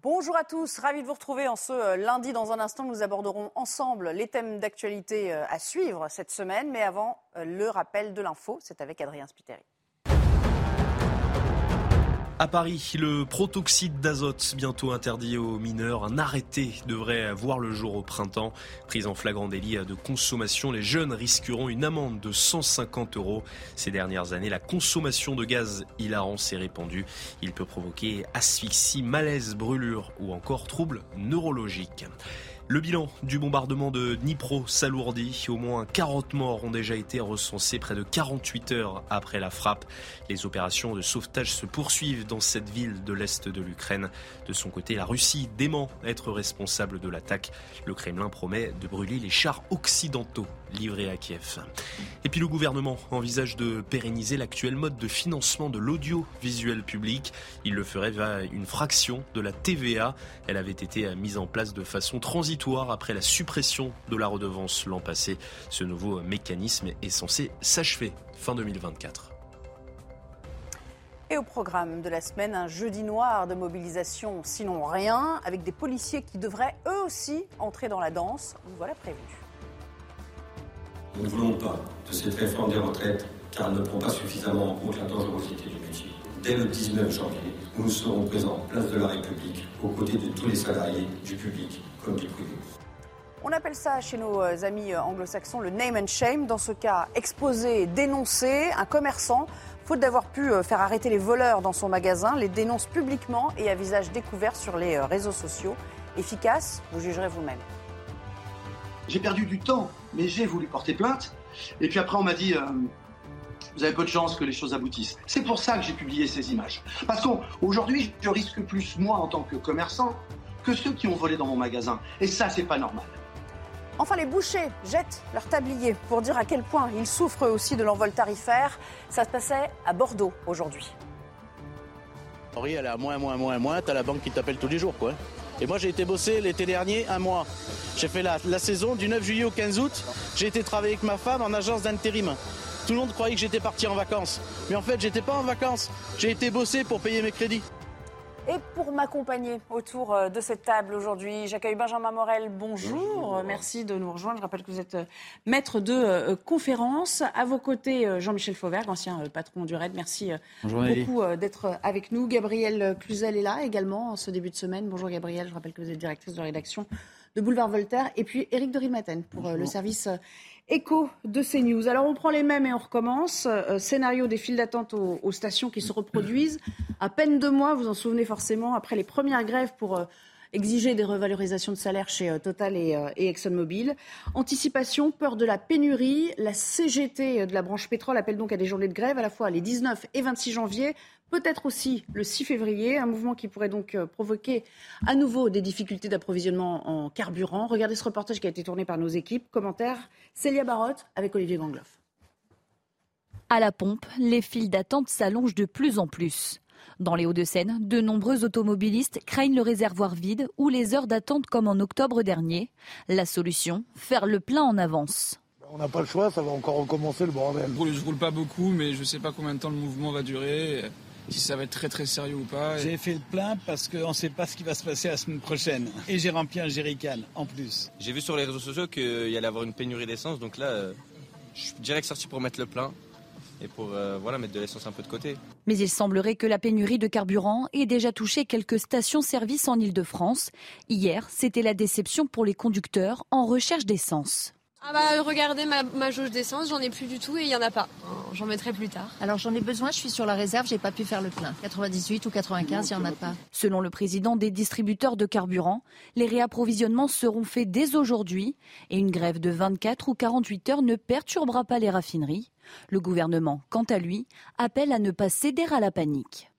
Bonjour à tous, ravi de vous retrouver en ce euh, lundi. Dans un instant, nous aborderons ensemble les thèmes d'actualité euh, à suivre cette semaine. Mais avant, euh, le rappel de l'info, c'est avec Adrien Spiteri. À Paris, le protoxyde d'azote, bientôt interdit aux mineurs. Un arrêté devrait voir le jour au printemps. Prise en flagrant délit de consommation, les jeunes risqueront une amende de 150 euros. Ces dernières années, la consommation de gaz hilarant s'est répandue. Il peut provoquer asphyxie, malaise, brûlure ou encore troubles neurologiques. Le bilan du bombardement de Dnipro s'alourdit. Au moins 40 morts ont déjà été recensés près de 48 heures après la frappe. Les opérations de sauvetage se poursuivent dans cette ville de l'Est de l'Ukraine. De son côté, la Russie dément être responsable de l'attaque. Le Kremlin promet de brûler les chars occidentaux livrés à Kiev. Et puis le gouvernement envisage de pérenniser l'actuel mode de financement de l'audiovisuel public. Il le ferait via une fraction de la TVA. Elle avait été mise en place de façon transitoire après la suppression de la redevance l'an passé. Ce nouveau mécanisme est censé s'achever fin 2024. Et au programme de la semaine, un jeudi noir de mobilisation, sinon rien, avec des policiers qui devraient eux aussi entrer dans la danse. Voilà prévus. Nous ne voulons pas de cette réforme des retraites car elle ne prend pas suffisamment en compte la dangerosité du métier. Dès le 19 janvier, nous serons présents place de la République aux côtés de tous les salariés, du public comme du privé. On appelle ça chez nos amis anglo-saxons le name and shame. Dans ce cas, exposer, dénoncer un commerçant, faute d'avoir pu faire arrêter les voleurs dans son magasin, les dénonce publiquement et à visage découvert sur les réseaux sociaux. Efficace, vous jugerez vous-même. J'ai perdu du temps, mais j'ai voulu porter plainte. Et puis après, on m'a dit, euh, vous avez peu de chance que les choses aboutissent. C'est pour ça que j'ai publié ces images. Parce qu'aujourd'hui, je risque plus, moi, en tant que commerçant, que ceux qui ont volé dans mon magasin. Et ça, c'est pas normal. Enfin, les bouchers jettent leur tablier pour dire à quel point ils souffrent aussi de l'envol tarifaire. Ça se passait à Bordeaux aujourd'hui. Henri, elle est à moins, moins, moins, moins. T'as la banque qui t'appelle tous les jours, quoi. Et moi, j'ai été bosser l'été dernier un mois. J'ai fait la, saison du 9 juillet au 15 août. J'ai été travailler avec ma femme en agence d'intérim. Tout le monde croyait que j'étais parti en vacances. Mais en fait, j'étais pas en vacances. J'ai été bosser pour payer mes crédits. Et pour m'accompagner autour de cette table aujourd'hui, j'accueille Benjamin Morel. Bonjour. Bonjour. merci de nous rejoindre. Je rappelle que vous êtes maître de conférence. À vos côtés, Jean-Michel Fauvergue, ancien patron du RAID. Merci Bonjour, beaucoup d'être avec nous. Gabriel Cluzel est là également en ce début de semaine. Bonjour Gabriel. Je rappelle que vous êtes directrice de rédaction de Boulevard Voltaire. Et puis Éric de Rimaten pour Bonjour. le service Écho de CNews. Alors on prend les mêmes et on recommence. Euh, scénario des files d'attente aux, aux, stations qui se reproduisent. À peine deux mois, vous en souvenez forcément, après les premières grèves pour euh, exiger des revalorisations de salaire chez euh, Total et, et, ExxonMobil. Anticipation, peur de la pénurie. La CGT de la branche pétrole appelle donc à des journées de grève à la fois les 19 et 26 janvier peut-être aussi le 6 février, un mouvement qui pourrait donc provoquer à nouveau des difficultés d'approvisionnement en carburant. Regardez ce reportage qui a été tourné par nos équipes. Commentaire, Célia Barotte avec Olivier Gangloff. À la pompe, les files d'attente s'allongent de plus en plus. Dans les Hauts-de-Seine, de nombreux automobilistes craignent le réservoir vide ou les heures d'attente comme en octobre dernier. La solution, faire le plein en avance. On n'a pas le choix, ça va encore recommencer le bordel. Je roule pas beaucoup, mais je ne sais pas combien de temps le mouvement va durer si ça va être très très sérieux ou pas. J'ai fait le plein parce qu'on ne sait pas ce qui va se passer la semaine prochaine. Et j'ai rempli un jerrycan en plus. J'ai vu sur les réseaux sociaux qu'il y allait avoir une pénurie d'essence, donc là, euh, je suis direct sorti pour mettre le plein et pour euh, voilà, mettre de l'essence un peu de côté. Mais il semblerait que la pénurie de carburant ait déjà touché quelques stations-service en Ile-de-France. Hier, c'était la déception pour les conducteurs en recherche d'essence. Ah bah regardez ma, ma jauge d'essence, j'en ai plus du tout et il n'y en a pas. J'en mettrai plus tard. Alors j'en ai besoin, je suis sur la réserve, j'ai pas pu faire le plein. 98 ou 95, il n'y en a pas. Selon le président des distributeurs de carburant, les réapprovisionnements seront faits dès aujourd'hui et une grève de 24 ou 48 heures ne perturbera pas les raffineries. Le gouvernement, quant à lui, appelle à ne pas céder à la panique.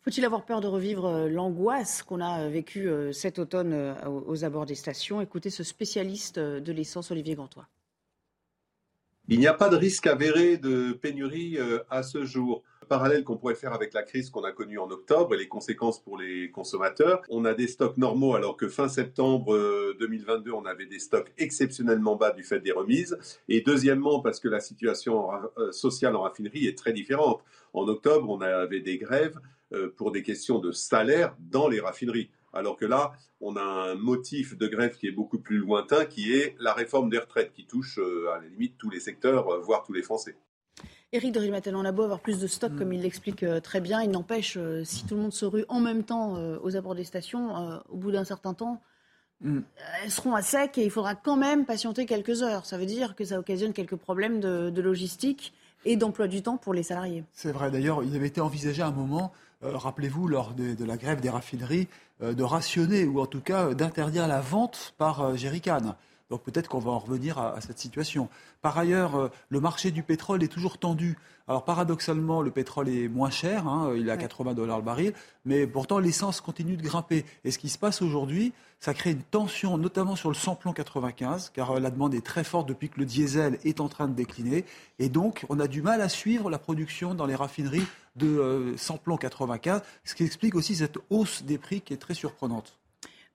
Faut-il avoir peur de revivre euh, l'angoisse qu'on a vécue cet automne aux abords des stations? Écoutez ce spécialiste de l'essence, Olivier Gantois. Il n'y a pas de risque avéré de pénurie à ce jour parallèle qu'on pourrait faire avec la crise qu'on a connue en octobre et les conséquences pour les consommateurs. On a des stocks normaux alors que fin septembre 2022, euh, on avait des stocks exceptionnellement bas du fait des remises. Et deuxièmement, parce que la situation euh, sociale en raffinerie est très différente. En octobre, on avait des grèves euh, pour des questions de salaire dans les raffineries. Alors que là, on a un motif de grève qui est beaucoup plus lointain, qui est la réforme des retraites, qui touche à la limite tous les secteurs, voire tous les Français. Éric de Rimatel, on a beau avoir plus de stocks, comme il l'explique euh, très bien, il n'empêche, euh, si tout le monde se rue en même temps euh, aux abords des stations, au bout d'un certain temps, mm. elles seront à sec et il faudra quand même patienter quelques heures. Ça veut dire que ça occasionne quelques problèmes de, logistique et d'emploi du temps pour les salariés. C'est vrai, d'ailleurs, il avait été envisagé à un moment, rappelez-vous, lors de, la grève des raffineries, de rationner ou en tout cas d'interdire la vente par jerrycan. Donc peut-être qu'on va en revenir à, cette situation. Par ailleurs, euh, le marché du pétrole est toujours tendu. Alors paradoxalement, le pétrole est moins cher, hein, il est à 80 dollars le baril, mais pourtant l'essence continue de grimper. Et ce qui se passe aujourd'hui, ça crée une tension, notamment sur le samplon 95, car euh, la demande est très forte depuis que le diesel est en train de décliner. Et donc, on a du mal à suivre la production dans les raffineries de euh, samplon 95, ce qui explique aussi cette hausse des prix qui est très surprenante.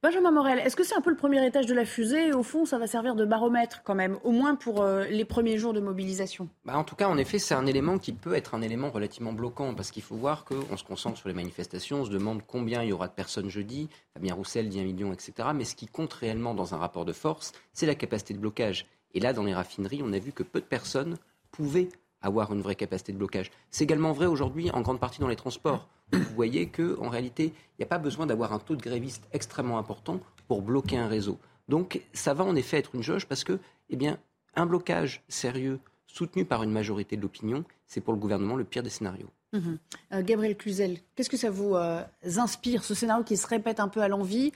Benjamin Morel, est-ce que c'est un peu le premier étage de la fusée? Au fond, ça va servir de baromètre quand même, au moins pour euh, les premiers jours de mobilisation bah, En tout cas, en effet, c'est un élément qui peut être un élément relativement bloquant parce qu'il faut voir qu'on se concentre sur les manifestations, on se demande combien il y aura de personnes jeudi. Fabien Roussel dit un million, etc. Mais ce qui compte réellement dans un rapport de force, c'est la capacité de blocage. Et là, dans les raffineries, on a vu que peu de personnes pouvaient avoir une vraie capacité de blocage. C'est également vrai aujourd'hui en grande partie dans les transports vous voyez qu'en réalité, il n'y a pas besoin d'avoir un taux de grévistes extrêmement important pour bloquer un réseau. Donc ça va en effet être une jauge parce que, eh bien, un blocage sérieux soutenu par une majorité de l'opinion, c'est pour le gouvernement le pire des scénarios. Mhm. Euh, Gabriel Cluzel, qu'est-ce que ça vous euh, inspire, ce scénario qui se répète un peu à l'envie?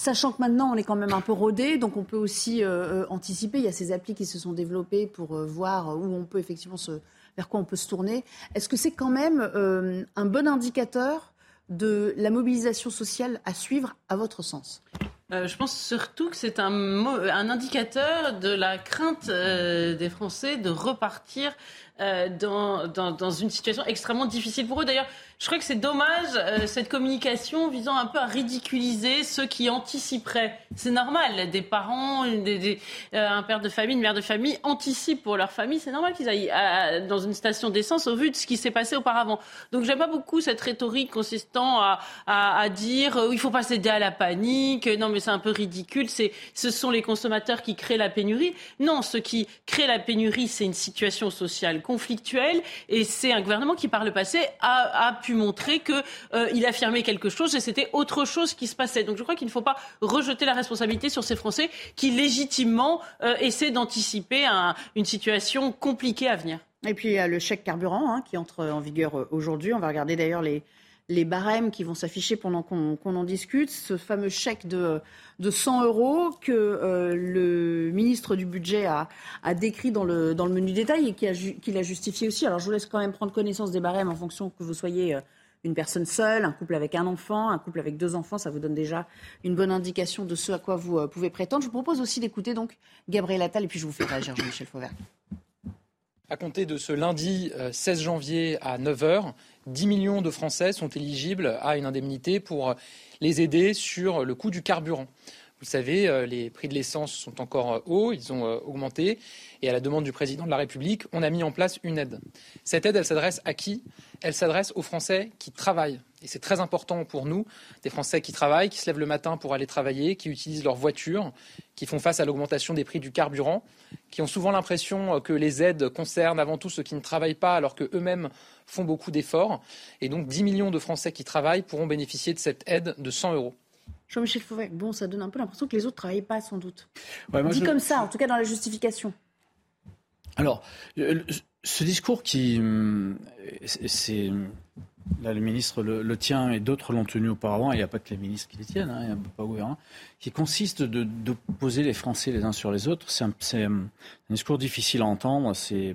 Sachant que maintenant, on est quand même un peu rodé, donc on peut aussi euh, anticiper. Il y a ces applis qui se sont développées pour voir où on peut effectivement se, vers quoi on peut se tourner. Est-ce que c'est quand même euh, un bon indicateur de la mobilisation sociale à suivre, à votre sens? Euh, je pense surtout que c'est un, indicateur de la crainte euh, des Français de repartir dans, dans, une situation extrêmement difficile pour eux. D'ailleurs, je crois que c'est dommage, euh, cette communication visant un peu à ridiculiser ceux qui anticiperaient. C'est normal, des parents, euh, un père de famille, une mère de famille anticipent pour leur famille. C'est normal qu'ils aillent dans une station d'essence au vu de ce qui s'est passé auparavant. Donc j'aime pas beaucoup cette rhétorique consistant à, dire euh, il faut pas céder à la panique, non mais c'est un peu ridicule, c'est, ce sont les consommateurs qui créent la pénurie. Non, ce qui crée la pénurie, c'est une situation sociale conflictuelle et c'est un gouvernement qui par le passé a pu montrer qu'il euh, affirmait quelque chose et c'était autre chose qui se passait. Donc je crois qu'il ne faut pas rejeter la responsabilité sur ces Français qui légitimement euh, essaient d'anticiper une situation compliquée à venir. Et puis il y a le chèque carburant hein, qui entre en vigueur euh, aujourd'hui. On va regarder d'ailleurs les, les barèmes qui vont s'afficher pendant qu'on en discute, ce fameux chèque de, de 100 euros que euh, le ministre du Budget a, décrit dans le, menu détail et qu'il a, a, justifié aussi. Alors je vous laisse quand même prendre connaissance des barèmes en fonction que vous soyez euh, une personne seule, un couple avec un enfant, un couple avec deux enfants, ça vous donne déjà une bonne indication de ce à quoi vous euh, pouvez prétendre. Je vous propose aussi d'écouter donc Gabriel Attal et puis je vous fais réagir Jean-Michel Fauvert. À compter de ce lundi 16 janvier à 9h, 10 millions de Français sont éligibles à une indemnité pour les aider sur le coût du carburant. Vous savez, euh, les prix de l'essence sont encore euh, hauts, ils ont euh, augmenté. Et à la demande du président de la République, on a mis en place une aide. Cette aide, elle s'adresse à qui? Elle s'adresse aux Français qui travaillent. Et c'est très important pour nous, des Français qui travaillent, qui se lèvent le matin pour aller travailler, qui utilisent leur voiture, qui font face à l'augmentation des prix du carburant, qui ont souvent l'impression que les aides concernent avant tout ceux qui ne travaillent pas alors qu'eux-mêmes font beaucoup d'efforts. Et donc 10 millions de Français qui travaillent pourront bénéficier de cette aide de 100 euros. Jean-Michel Fauvet, bon, ça donne un peu l'impression que les autres ne travaillent pas, sans doute. Dit comme ça, en tout cas dans la justification. Alors, ce discours qui. Hum, c'est. Là, le ministre le, tient et d'autres l'ont tenu auparavant. Il n'y a pas que les ministres qui les tiennent, hein, il n'y a pas gouvernement. Qui consiste de, poser les Français les uns sur les autres. C'est un, Un discours difficile à entendre. C'est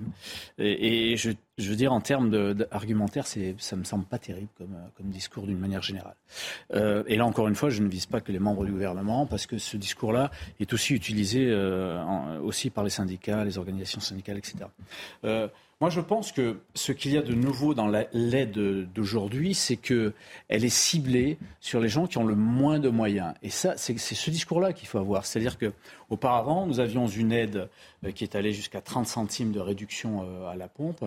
et, je, je, veux dire en termes d'argumentaire, c'est ça me semble pas terrible comme, comme discours d'une manière générale. Euh, et là encore une fois, je ne vise pas que les membres du gouvernement, parce que ce discours-là est aussi utilisé euh, aussi par les syndicats, les organisations syndicales, etc. Euh, moi, je pense que ce qu'il y a de nouveau dans l'aide d'aujourd'hui, c'est qu'elle est ciblée sur les gens qui ont le moins de moyens. Et ça, c'est ce discours-là qu'il faut avoir. C'est-à-dire qu'auparavant, nous avions une aide euh, qui est allée jusqu'à 30 centimes de réduction euh, à la pompe.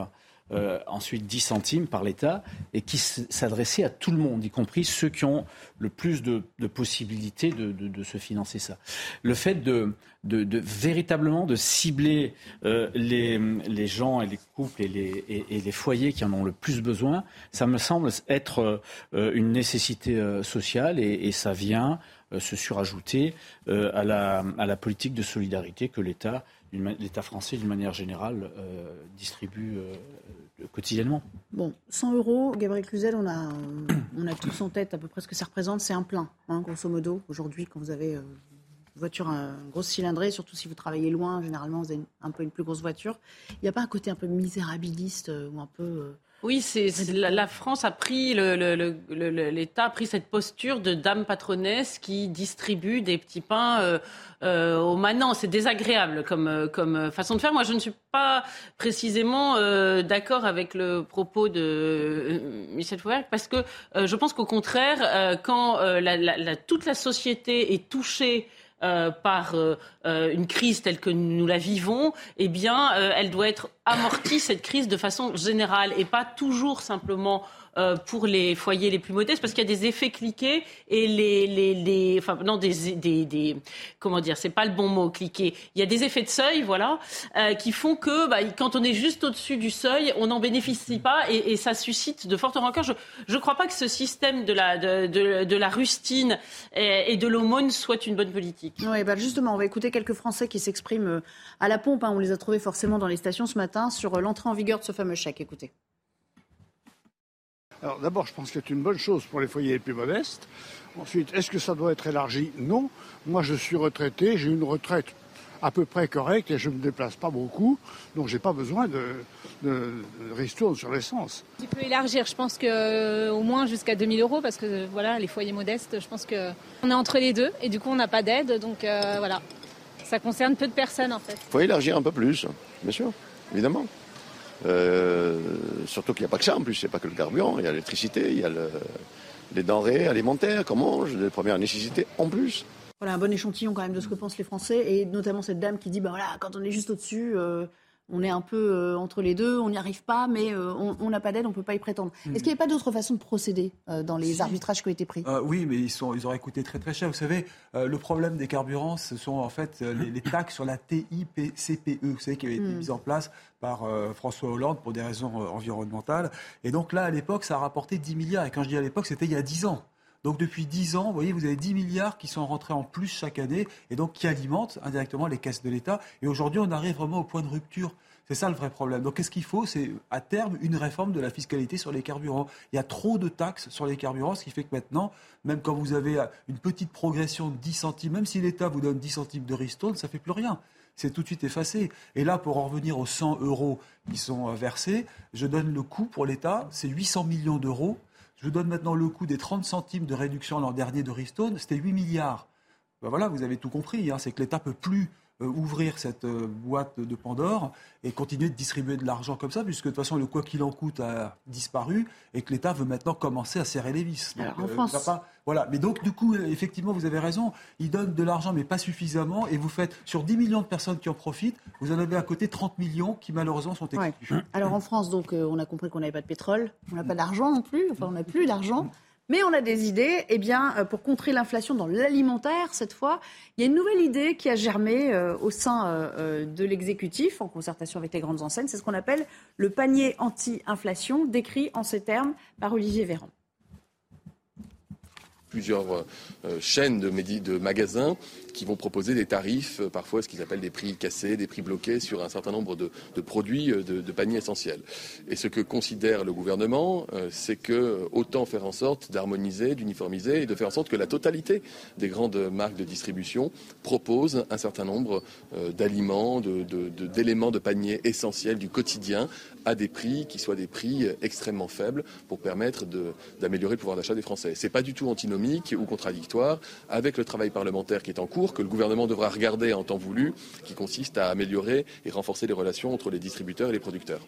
Euh, ensuite 10 centimes par l'État, et qui s'adressait à tout le monde, y compris ceux qui ont le plus de, possibilités de, se financer ça. Le fait de, véritablement de cibler euh, les, gens et les couples et les, foyers qui en ont le plus besoin, ça me semble être euh, une nécessité sociale, et, ça vient se surajouter à la politique de solidarité que l'État l'État français, d'une manière générale, euh, distribue euh, quotidiennement. Bon, 100 euros, Gabriel Cluzel, on a, on a tous en tête à peu près ce que ça représente. C'est un plein, hein, grosso modo, aujourd'hui, quand vous avez euh, une voiture une grosse cylindrée, surtout si vous travaillez loin, généralement, vous avez un peu une plus grosse voiture. Il n'y a pas un côté un peu misérabiliste ou un peu oui, c'est la, France a pris l'État a pris cette posture de dame patronesse qui distribue des petits pains euh, euh, aux manants. C'est désagréable comme euh, comme façon de faire. Moi, je ne suis pas précisément d'accord avec le propos de Michel Foucault parce que je pense qu'au contraire, quand toute la société est touchée euh, par euh, euh, une crise telle que nous la vivons, eh bien, elle doit être amortie, cette crise, de façon générale et pas toujours simplement euh, pour les foyers les plus modestes parce qu'il y a des effets cliqués et les, les, les enfin non des, des, des comment dire c'est pas le bon mot cliquer. Il y a des effets de seuil voilà euh, qui font que bah, quand on est juste au-dessus du seuil on n'en bénéficie pas et, et, ça suscite de fortes rancœurs. Je je crois pas que ce système de la de, de, de la rustine et, et de l'aumône soit une bonne politique. Oui bah justement on va écouter quelques Français qui s'expriment euh, à la pompe hein. on les a trouvés forcément dans les stations ce matin sur l'entrée en vigueur de ce fameux chèque. Écoutez alors d'abord, je pense que c'est une bonne chose pour les foyers les plus modestes. Ensuite, est-ce que ça doit être élargi? Non. Moi, je suis retraité, j'ai une retraite à peu près correcte et je ne me déplace pas beaucoup, donc j'ai pas besoin de, de, ristourne sur l'essence. Tu peux élargir, je pense que euh, au moins jusqu'à 2000 euros parce que voilà, les foyers modestes, je pense que on est entre les deux et du coup on n'a pas d'aide, donc euh, voilà, ça concerne peu de personnes en fait. Il faut élargir un peu plus, bien sûr, évidemment. Euh, surtout qu'il n'y a pas que ça en plus, il n'y a pas que le carburant, il y a l'électricité, il y a les denrées alimentaires, comment les premières nécessités en plus. Voilà un bon échantillon quand même de ce que pensent les Français et notamment cette dame qui dit bah voilà quand on est juste au-dessus, euh, on est un peu euh, entre les deux, on n'y arrive pas, mais euh, on n'a pas d'aide, on ne peut pas y prétendre. Hmm. Est-ce qu'il n'y a pas d'autre façon de procéder euh, dans les arbitrages qui ont été pris? Oui, mais ils, sont, ils auraient coûté très très cher. Vous savez, le problème des carburants, ce sont en fait les, taxes sur la TICPE, vous savez, qui avait été hmm. mise en place par François Hollande pour des raisons environnementales. Et donc là, à l'époque, ça a rapporté 10 milliards. Et quand je dis à l'époque, c'était il y a 10 ans. Donc depuis 10 ans, vous voyez, vous avez 10 milliards qui sont rentrés en plus chaque année et donc qui alimentent indirectement les caisses de l'État. Et aujourd'hui, on arrive vraiment au point de rupture. C'est ça le vrai problème. Donc qu'est-ce qu'il faut? C'est à terme une réforme de la fiscalité sur les carburants. Il y a trop de taxes sur les carburants, ce qui fait que maintenant, même quand vous avez une petite progression de 10 centimes, même si l'État vous donne 10 centimes de ristourne, ça fait plus rien. C'est tout de suite effacé. Et là, pour en revenir aux 100 euros qui sont versés, je donne le coût pour l'État, c'est 800 millions d'euros je donne maintenant le coût des 30 centimes de réduction l'an dernier de Ristone, c'était 8 milliards. Ben voilà, vous avez tout compris, hein, c'est que l'État peut plus ouvrir cette euh, boîte de Pandore et continuer de distribuer de l'argent comme ça, puisque de toute façon, le quoi qu'il en coûte a disparu et que l'État veut maintenant commencer à serrer les vis. en euh, France. voilà. Mais donc, du coup, effectivement, vous avez raison, ils donnent de l'argent, mais pas suffisamment, et vous faites, sur 10 millions de personnes qui en profitent, vous en avez à côté 30 millions qui, malheureusement, sont exclus. Alors, en France, donc, on a compris qu'on n'avait pas de pétrole, on n'a pas d'argent non plus, enfin, on n'a plus d'argent. Mais on a des idées. Eh bien, euh, pour contrer l'inflation dans l'alimentaire, cette fois, il y a une nouvelle idée qui a germé euh, au sein euh, de l'exécutif, en concertation avec les grandes enseignes. C'est ce qu'on appelle le panier anti-inflation, décrit en ces termes par Olivier Véran. Plusieurs chaînes de, de magasins qui vont proposer des tarifs, euh, parfois ce qu'ils appellent des prix cassés, des prix bloqués sur un certain nombre de, produits, euh, de, paniers essentiels. Et ce que considère le gouvernement, euh, c'est que autant faire en sorte d'harmoniser, d'uniformiser et de faire en sorte que la totalité des grandes marques de distribution proposent un certain nombre d'aliments, d'éléments de, paniers essentiels du quotidien à des prix qui soient des prix extrêmement faibles pour permettre d'améliorer le pouvoir d'achat des Français. Ce n'est pas du tout antinomique ou contradictoire avec le travail parlementaire qui est en cours que le gouvernement devra regarder en temps voulu, qui consiste à améliorer et renforcer les relations entre les distributeurs et les producteurs.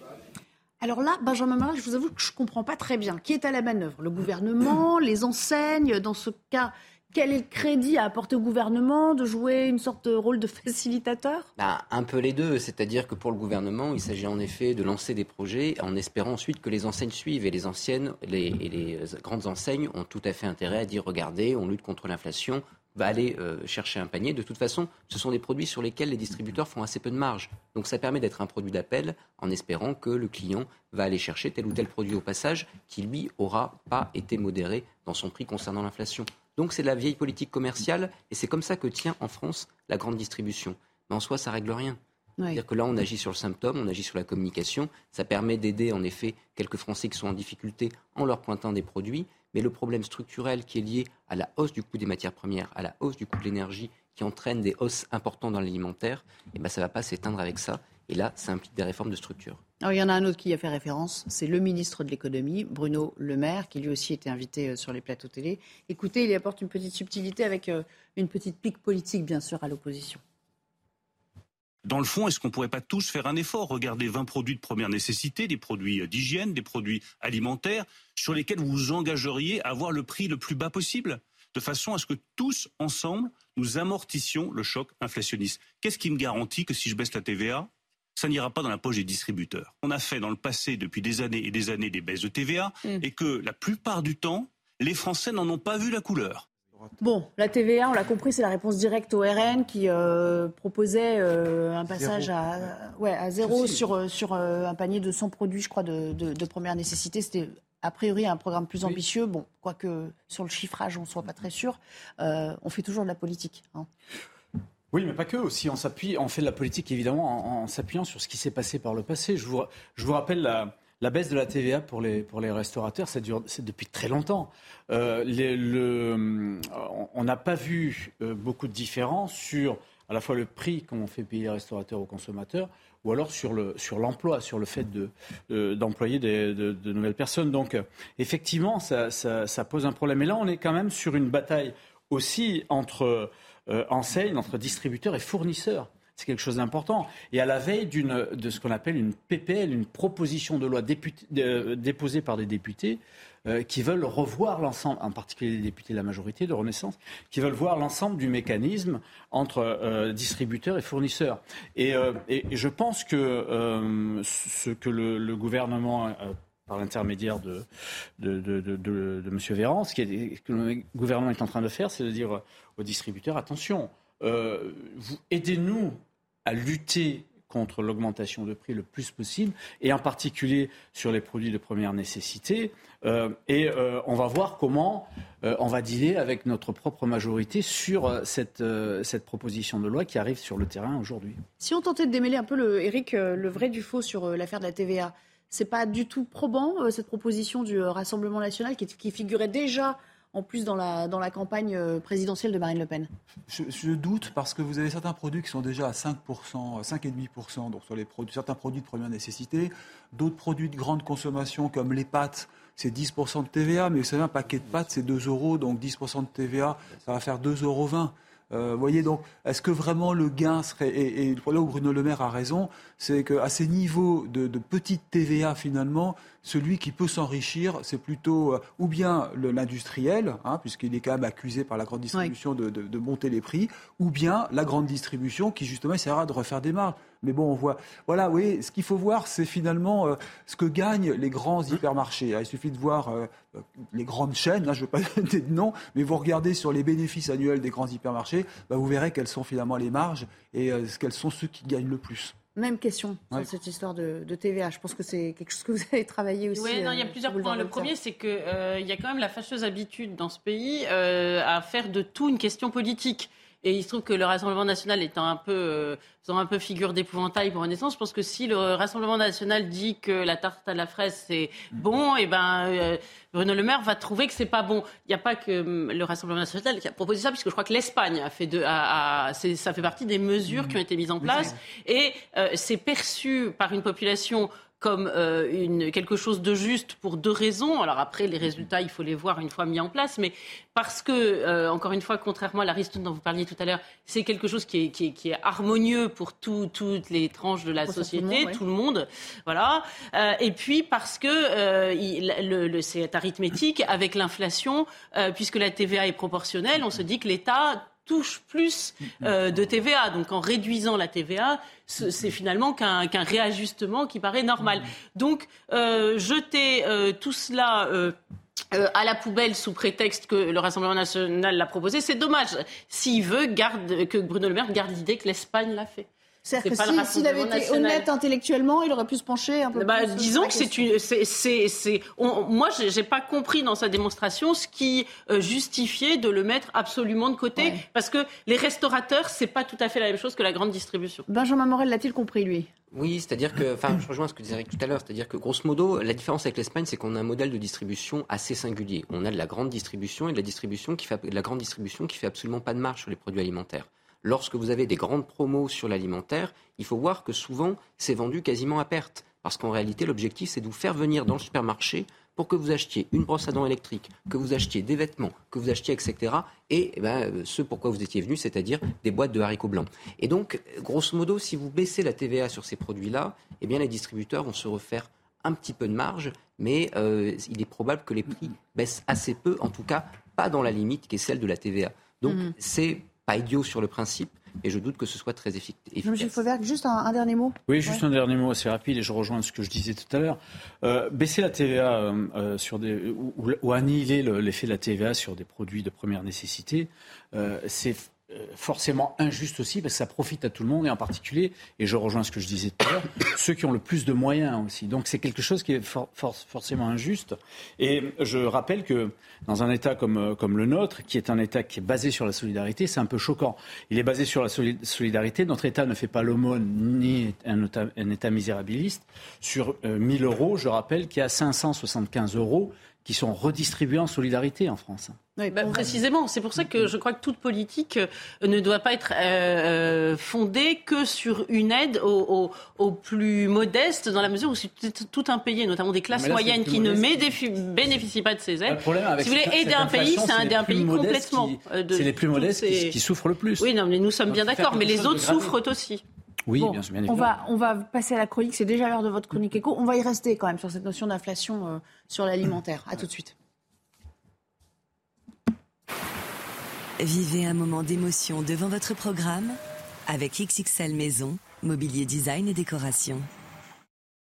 Alors là, Benjamin Marin, je vous avoue que je ne comprends pas très bien. Qui est à la manœuvre? Le gouvernement Les enseignes? Dans ce cas, quel est le crédit à apporter au gouvernement de jouer une sorte de rôle de facilitateur? Bah, Un peu les deux. C'est-à-dire que pour le gouvernement, il s'agit en effet de lancer des projets en espérant ensuite que les enseignes suivent. Et les anciennes et les grandes enseignes ont tout à fait intérêt à dire regardez, on lutte contre l'inflation, va aller euh, chercher un panier. De toute façon, ce sont des produits sur lesquels les distributeurs font assez peu de marge. Donc ça permet d'être un produit d'appel en espérant que le client va aller chercher tel ou tel produit au passage qui, lui, aura pas été modéré dans son prix concernant l'inflation. Donc c'est la vieille politique commerciale et c'est comme ça que tient en France la grande distribution. Mais en soi, ça règle rien. C'est-à-dire que là, on agit sur le symptôme, on agit sur la communication. Ça permet d'aider, en effet, quelques Français qui sont en difficulté en leur pointant des produits mais le problème structurel qui est lié à la hausse du coût des matières premières, à la hausse du coût de l'énergie, qui entraîne des hausses importantes dans l'alimentaire, eh ben, ça ne va pas s'éteindre avec ça. Et là, ça implique des réformes de structure. Il y en a un autre qui y a fait référence, c'est le ministre de l'économie, Bruno Le Maire, qui lui aussi était invité euh, sur les plateaux télé. Écoutez, il y apporte une petite subtilité avec euh, une petite pique politique, bien sûr, à l'opposition. Dans le fond, est-ce qu'on ne pourrait pas tous faire un effort Regardez 20 produits de première nécessité, des produits d'hygiène, des produits alimentaires, sur lesquels vous vous engageriez à avoir le prix le plus bas possible, de façon à ce que tous, ensemble, nous amortissions le choc inflationniste? Qu'est-ce qui me garantit que si je baisse la TVA, ça n'ira pas dans la poche des distributeurs On a fait dans le passé, depuis des années et des années, des baisses de TVA, mm. et que la plupart du temps, les Français n'en ont pas vu la couleur. Bon, la TVA, on l'a compris, c'est la réponse directe au RN qui euh, proposait euh, un passage À, ouais, à zéro sur, euh, un panier de 100 produits, je crois, de, première nécessité. C'était a priori un programme plus ambitieux. Bon, quoique sur le chiffrage, on ne soit pas très sûr. on fait toujours de la politique. Hein. Oui, mais pas que. Aussi, on on fait de la politique évidemment en, s'appuyant sur ce qui s'est passé par le passé. Je vous, rappelle la, baisse de la TVA pour les, pour les restaurateurs, c'est depuis très longtemps. Euh, le, on n'a pas vu euh, beaucoup de différence sur à la fois le prix qu'on fait payer les restaurateurs aux consommateurs ou alors sur le sur l'emploi, sur le fait de, d'employer de, nouvelles personnes. Donc effectivement, ça, ça, pose un problème. Et là, on est quand même sur une bataille aussi entre euh, enseignes, entre distributeurs et fournisseurs. C'est quelque chose d'important. Et à la veille de ce qu'on appelle une PPL, une proposition de loi déposée par des députés euh, qui veulent revoir l'ensemble, en particulier les députés de la majorité de Renaissance, qui veulent voir l'ensemble du mécanisme entre euh, distributeurs et fournisseurs. Et, euh, je pense que ce que le, gouvernement par l'intermédiaire de, de, M. Véran, ce que le gouvernement est en train de faire, c'est de dire aux distributeurs, attention, aidez-nous à lutter contre l'augmentation de prix le plus possible, et en particulier sur les produits de première nécessité. Euh, et euh, on va voir comment euh, on va dealer avec notre propre majorité sur cette, cette proposition de loi qui arrive sur le terrain aujourd'hui. Si on tentait de démêler un peu, le, Eric, le vrai du faux sur l'affaire de la TVA, c'est pas du tout probant, cette proposition du Rassemblement national qui figurait déjà en plus dans la, dans la campagne euh, présidentielle de Marine Le Pen je, doute parce que vous avez certains produits qui sont déjà à 5%, 5,5%, donc sur les produits, certains produits de première nécessité, d'autres produits de grande consommation comme les pâtes, c'est 10% de TVA, mais vous savez, un paquet de pâtes, c'est 2 euros, donc 10% de TVA, ça va faire 2,20 euros. Euh, voyez donc, est-ce que vraiment le gain serait et, et là où Bruno Le Maire a raison, c'est qu'à ces niveaux de, de petite TVA finalement, celui qui peut s'enrichir, c'est plutôt euh, ou bien l'industriel, hein, puisqu'il est quand même accusé par la grande distribution de, de, de, monter les prix, ou bien la grande distribution qui justement essaiera de refaire des marges. Mais bon, on voit. Voilà, oui, ce qu'il faut voir, c'est finalement euh, ce que gagnent les grands hypermarchés. Il suffit de voir euh, les grandes chaînes, hein, je ne veux pas donner de nom, mais vous regardez sur les bénéfices annuels des grands hypermarchés, bah, vous verrez quelles sont finalement les marges et quels sont ceux qui gagnent le plus. Même question Ouais. sur cette histoire de, de TVA. Je pense que c'est quelque chose que vous avez travaillé aussi. Oui, non, il y a euh, plusieurs points. Le premier, c'est qu'il il y a quand même la fâcheuse habitude dans ce pays euh, à faire de tout une question politique. Et il se trouve que le Rassemblement national étant un peu, euh, faisant un peu figure d'épouvantail pour Renaissance, je pense que si le Rassemblement national dit que la tarte à la fraise c'est bon, et ben euh, Bruno Le Maire va trouver que c'est pas bon. Il n'y a pas que hum, le Rassemblement national qui a proposé ça, puisque je crois que l'Espagne a fait de, a- a- ça fait partie des mesures qui ont été mises en place, et euh, c'est perçu par une population comme euh, une, quelque chose de juste pour deux raisons. Alors après, les résultats, il faut les voir une fois mis en place, mais parce que, euh, encore une fois, contrairement à la ristourne dont vous parliez tout à l'heure, c'est quelque chose qui est, qui est, qui est harmonieux pour tout- toutes les tranches de la Pour tout le société, monde, ouais. tout le monde. Voilà. Euh, et puis parce que euh, il- le, le- c'est arithmétique avec l'inflation, euh, puisque la TVA est proportionnelle, on se dit que l'État touche plus euh, de TVA. Donc en réduisant la TVA, ce- c'est finalement qu'un réajustement qui paraît normal. Donc euh, jeter euh, tout cela... à la poubelle sous prétexte que le Rassemblement national l'a proposé, c'est dommage. S'il veut que Bruno Le Maire garde l'idée que l'Espagne l'a fait. C'est-à-dire C'est que si- s'il avait été national. honnête intellectuellement, il aurait pu se pencher un peu Bah, plus. sur disons que c'est une, c'est, moi, j'ai, pas compris dans sa démonstration ce qui euh, justifiait de le mettre absolument de côté, parce que les restaurateurs, c'est pas tout à fait la même chose que la grande distribution. Benjamin Morel l'a-t-il compris, lui? Oui, c'est-à-dire que, enfin, je rejoins ce que disait Eric tout à l'heure, c'est-à-dire que grosso modo, la différence avec l'Espagne, c'est qu'on a un modèle de distribution assez singulier. On a de la grande distribution et de la distribution qui fait, de la grande distribution qui fait absolument pas de marge sur les produits alimentaires. Lorsque vous avez des grandes promos sur l'alimentaire, il faut voir que souvent, c'est vendu quasiment à perte. Parce qu'en réalité, l'objectif, c'est de vous faire venir dans le supermarché pour que vous achetiez une brosse à dents électrique, que vous achetiez des vêtements, que vous achetiez, etc. Et eh ben, euh, ce pourquoi vous étiez venu, c'est-à-dire des boîtes de haricots blancs. Et donc, grosso modo, si vous baissez la TVA sur ces produits-là, eh bien, les distributeurs vont se refaire un petit peu de marge, mais euh, il est probable que les prix baissent assez peu, en tout cas pas dans la limite qui est celle de la TVA. Donc, Mhm. c'est pas idiot sur le principe, et je doute que ce soit très effic- efficace. Jean-Michel Fauvergue, juste un, un dernier mot. Oui, juste un dernier mot assez rapide et je rejoins ce que je disais tout à l'heure. Euh, baisser la TVA euh, euh, sur des, ou, ou- ou annihiler le- l'effet de la TVA sur des produits de première nécessité, euh, c'est forcément injuste aussi parce que ça profite à tout le monde et en particulier, et je rejoins ce que je disais tout à l'heure, ceux qui ont le plus de moyens aussi. Donc c'est quelque chose qui est for- for- forcément injuste. Et je rappelle que dans un État comme, comme le nôtre, qui est un État qui est basé sur la solidarité, c'est un peu choquant. Il est basé sur la soli- solidarité. Notre État ne fait pas l'aumône ni un État, un État misérabiliste. Sur euh, 1000 euros, je rappelle qu'il y a 575 euros qui sont redistribués en solidarité en France. Bah, précisément, c'est pour ça que je crois que toute politique euh, ne doit pas être euh, euh, fondée que sur une aide aux, aux- aux plus modestes, dans la mesure où c'est tout- un pays, notamment des classes là, moyennes qui ne bénéficient pas de ces aides. Le problème avec si vous voulez aider un pays, c'est aider un pays complètement. C'est les plus modestes qui, ces- qui souffrent le plus. Oui, non, mais nous sommes Donc, bien d'accord, mais les autres souffrent aussi. Oui, Bon, bien sûr, bien on évidemment. va, on va passer à la chronique. C'est déjà l'heure de votre chronique éco. On va y rester quand même sur cette notion d'inflation euh, sur l'alimentaire. À tout de suite. Vivez un moment d'émotion devant votre programme avec XXL Maison, mobilier design et décoration.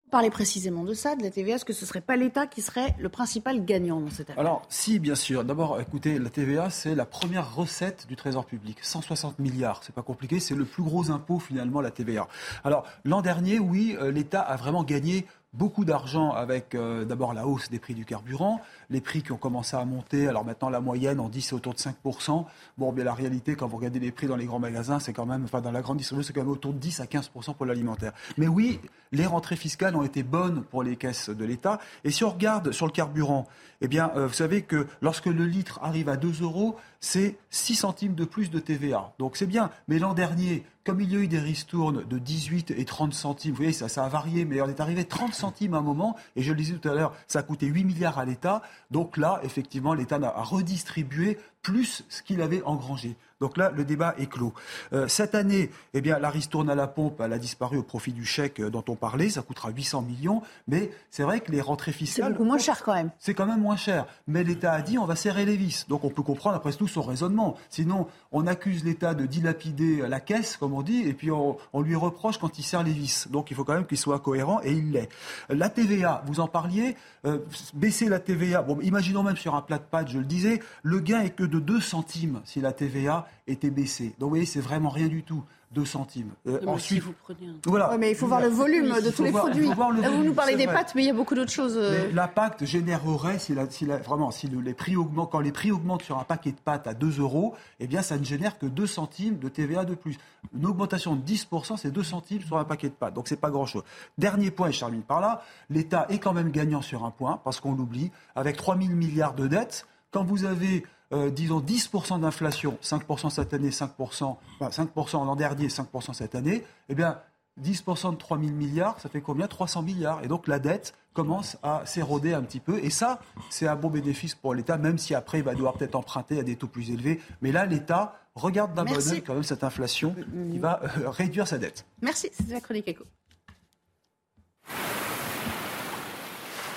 Parler précisément de ça, de la TVA. Est-ce que ce serait pas l'État qui serait le principal gagnant dans cette affaire? Alors, si, bien sûr. D'abord, écoutez, la TVA, c'est la première recette du Trésor public. 160 milliards, c'est pas compliqué, c'est le plus gros impôt finalement, la TVA. Alors, l'an dernier, oui, euh, l'État a vraiment gagné beaucoup d'argent avec euh, d'abord la hausse des prix du carburant, les prix qui ont commencé à monter. Alors maintenant, la moyenne, on dit c'est autour de 5%. Bon, mais la réalité, quand vous regardez les prix dans les grands magasins, c'est quand même, enfin dans la grande distribution, c'est quand même autour de 10 à 15% pour l'alimentaire. Mais oui, les rentrées fiscales ont été bonnes pour les caisses de l'État. Et si on regarde sur le carburant, eh bien, euh, vous savez que lorsque le litre arrive à 2 euros, c'est 6 centimes de plus de TVA. Donc c'est bien. Mais l'an dernier, comme il y a eu des ristournes de 18 et 30 centimes, vous voyez, ça, ça a varié, mais on est arrivé 30 centimes à un moment, et je le disais tout à l'heure, ça a coûté 8 milliards à l'État. Donc là, effectivement, l'État a redistribué plus ce qu'il avait engrangé. Donc là, le débat est clos. Euh, cette année, eh bien, la ristourne à la pompe, elle a disparu au profit du chèque euh, dont on parlait. Ça coûtera 800 millions. Mais c'est vrai que les rentrées fiscales. beaucoup moins cher quand même. C'est quand même moins cher. Mais l'État a dit on va serrer les vis. Donc on peut comprendre après tout son raisonnement. Sinon, on accuse l'État de dilapider la caisse, comme on dit, et puis on, on lui reproche quand il serre les vis. Donc il faut quand même qu'il soit cohérent, et il l'est. La TVA, vous en parliez, euh, baisser la TVA. Bon, imaginons même sur un plat de pâtes, je le disais, le gain est que de 2 centimes si la TVA était baissée. Donc vous voyez, c'est vraiment rien du tout. 2 centimes. Euh, ensuite, vous prenez voilà. mais il faut voir le volume de tous les produits. vous nous parlez des pâtes, mais il y a beaucoup d'autres choses. L'impact générerait, si, si vraiment, si les prix augmentent, quand les prix augmentent sur un paquet de pâtes à 2 euros, eh bien, ça ne génère que 2 centimes de TVA de plus. Une augmentation de 10%, c'est 2 centimes sur un paquet de pâtes. Donc, c'est pas grand-chose. Dernier point, et je termine par là, l'État est quand même gagnant sur un point, parce qu'on l'oublie, avec 3 000 milliards de dettes. Quand vous avez euh, disons 10% d'inflation, 5% cette année, 5%, 5% l'an dernier, 5% cette année, eh bien 10% de 3 000 milliards, ça fait combien? 300 milliards. Et donc la dette commence à s'éroder un petit peu. Et ça, c'est un bon bénéfice pour l'État, même si après il va devoir peut-être emprunter à des taux plus élevés. Mais là, l'État regarde d'un bon oeil quand même cette inflation qui va euh, réduire sa dette. Merci, c'est la chronique éco.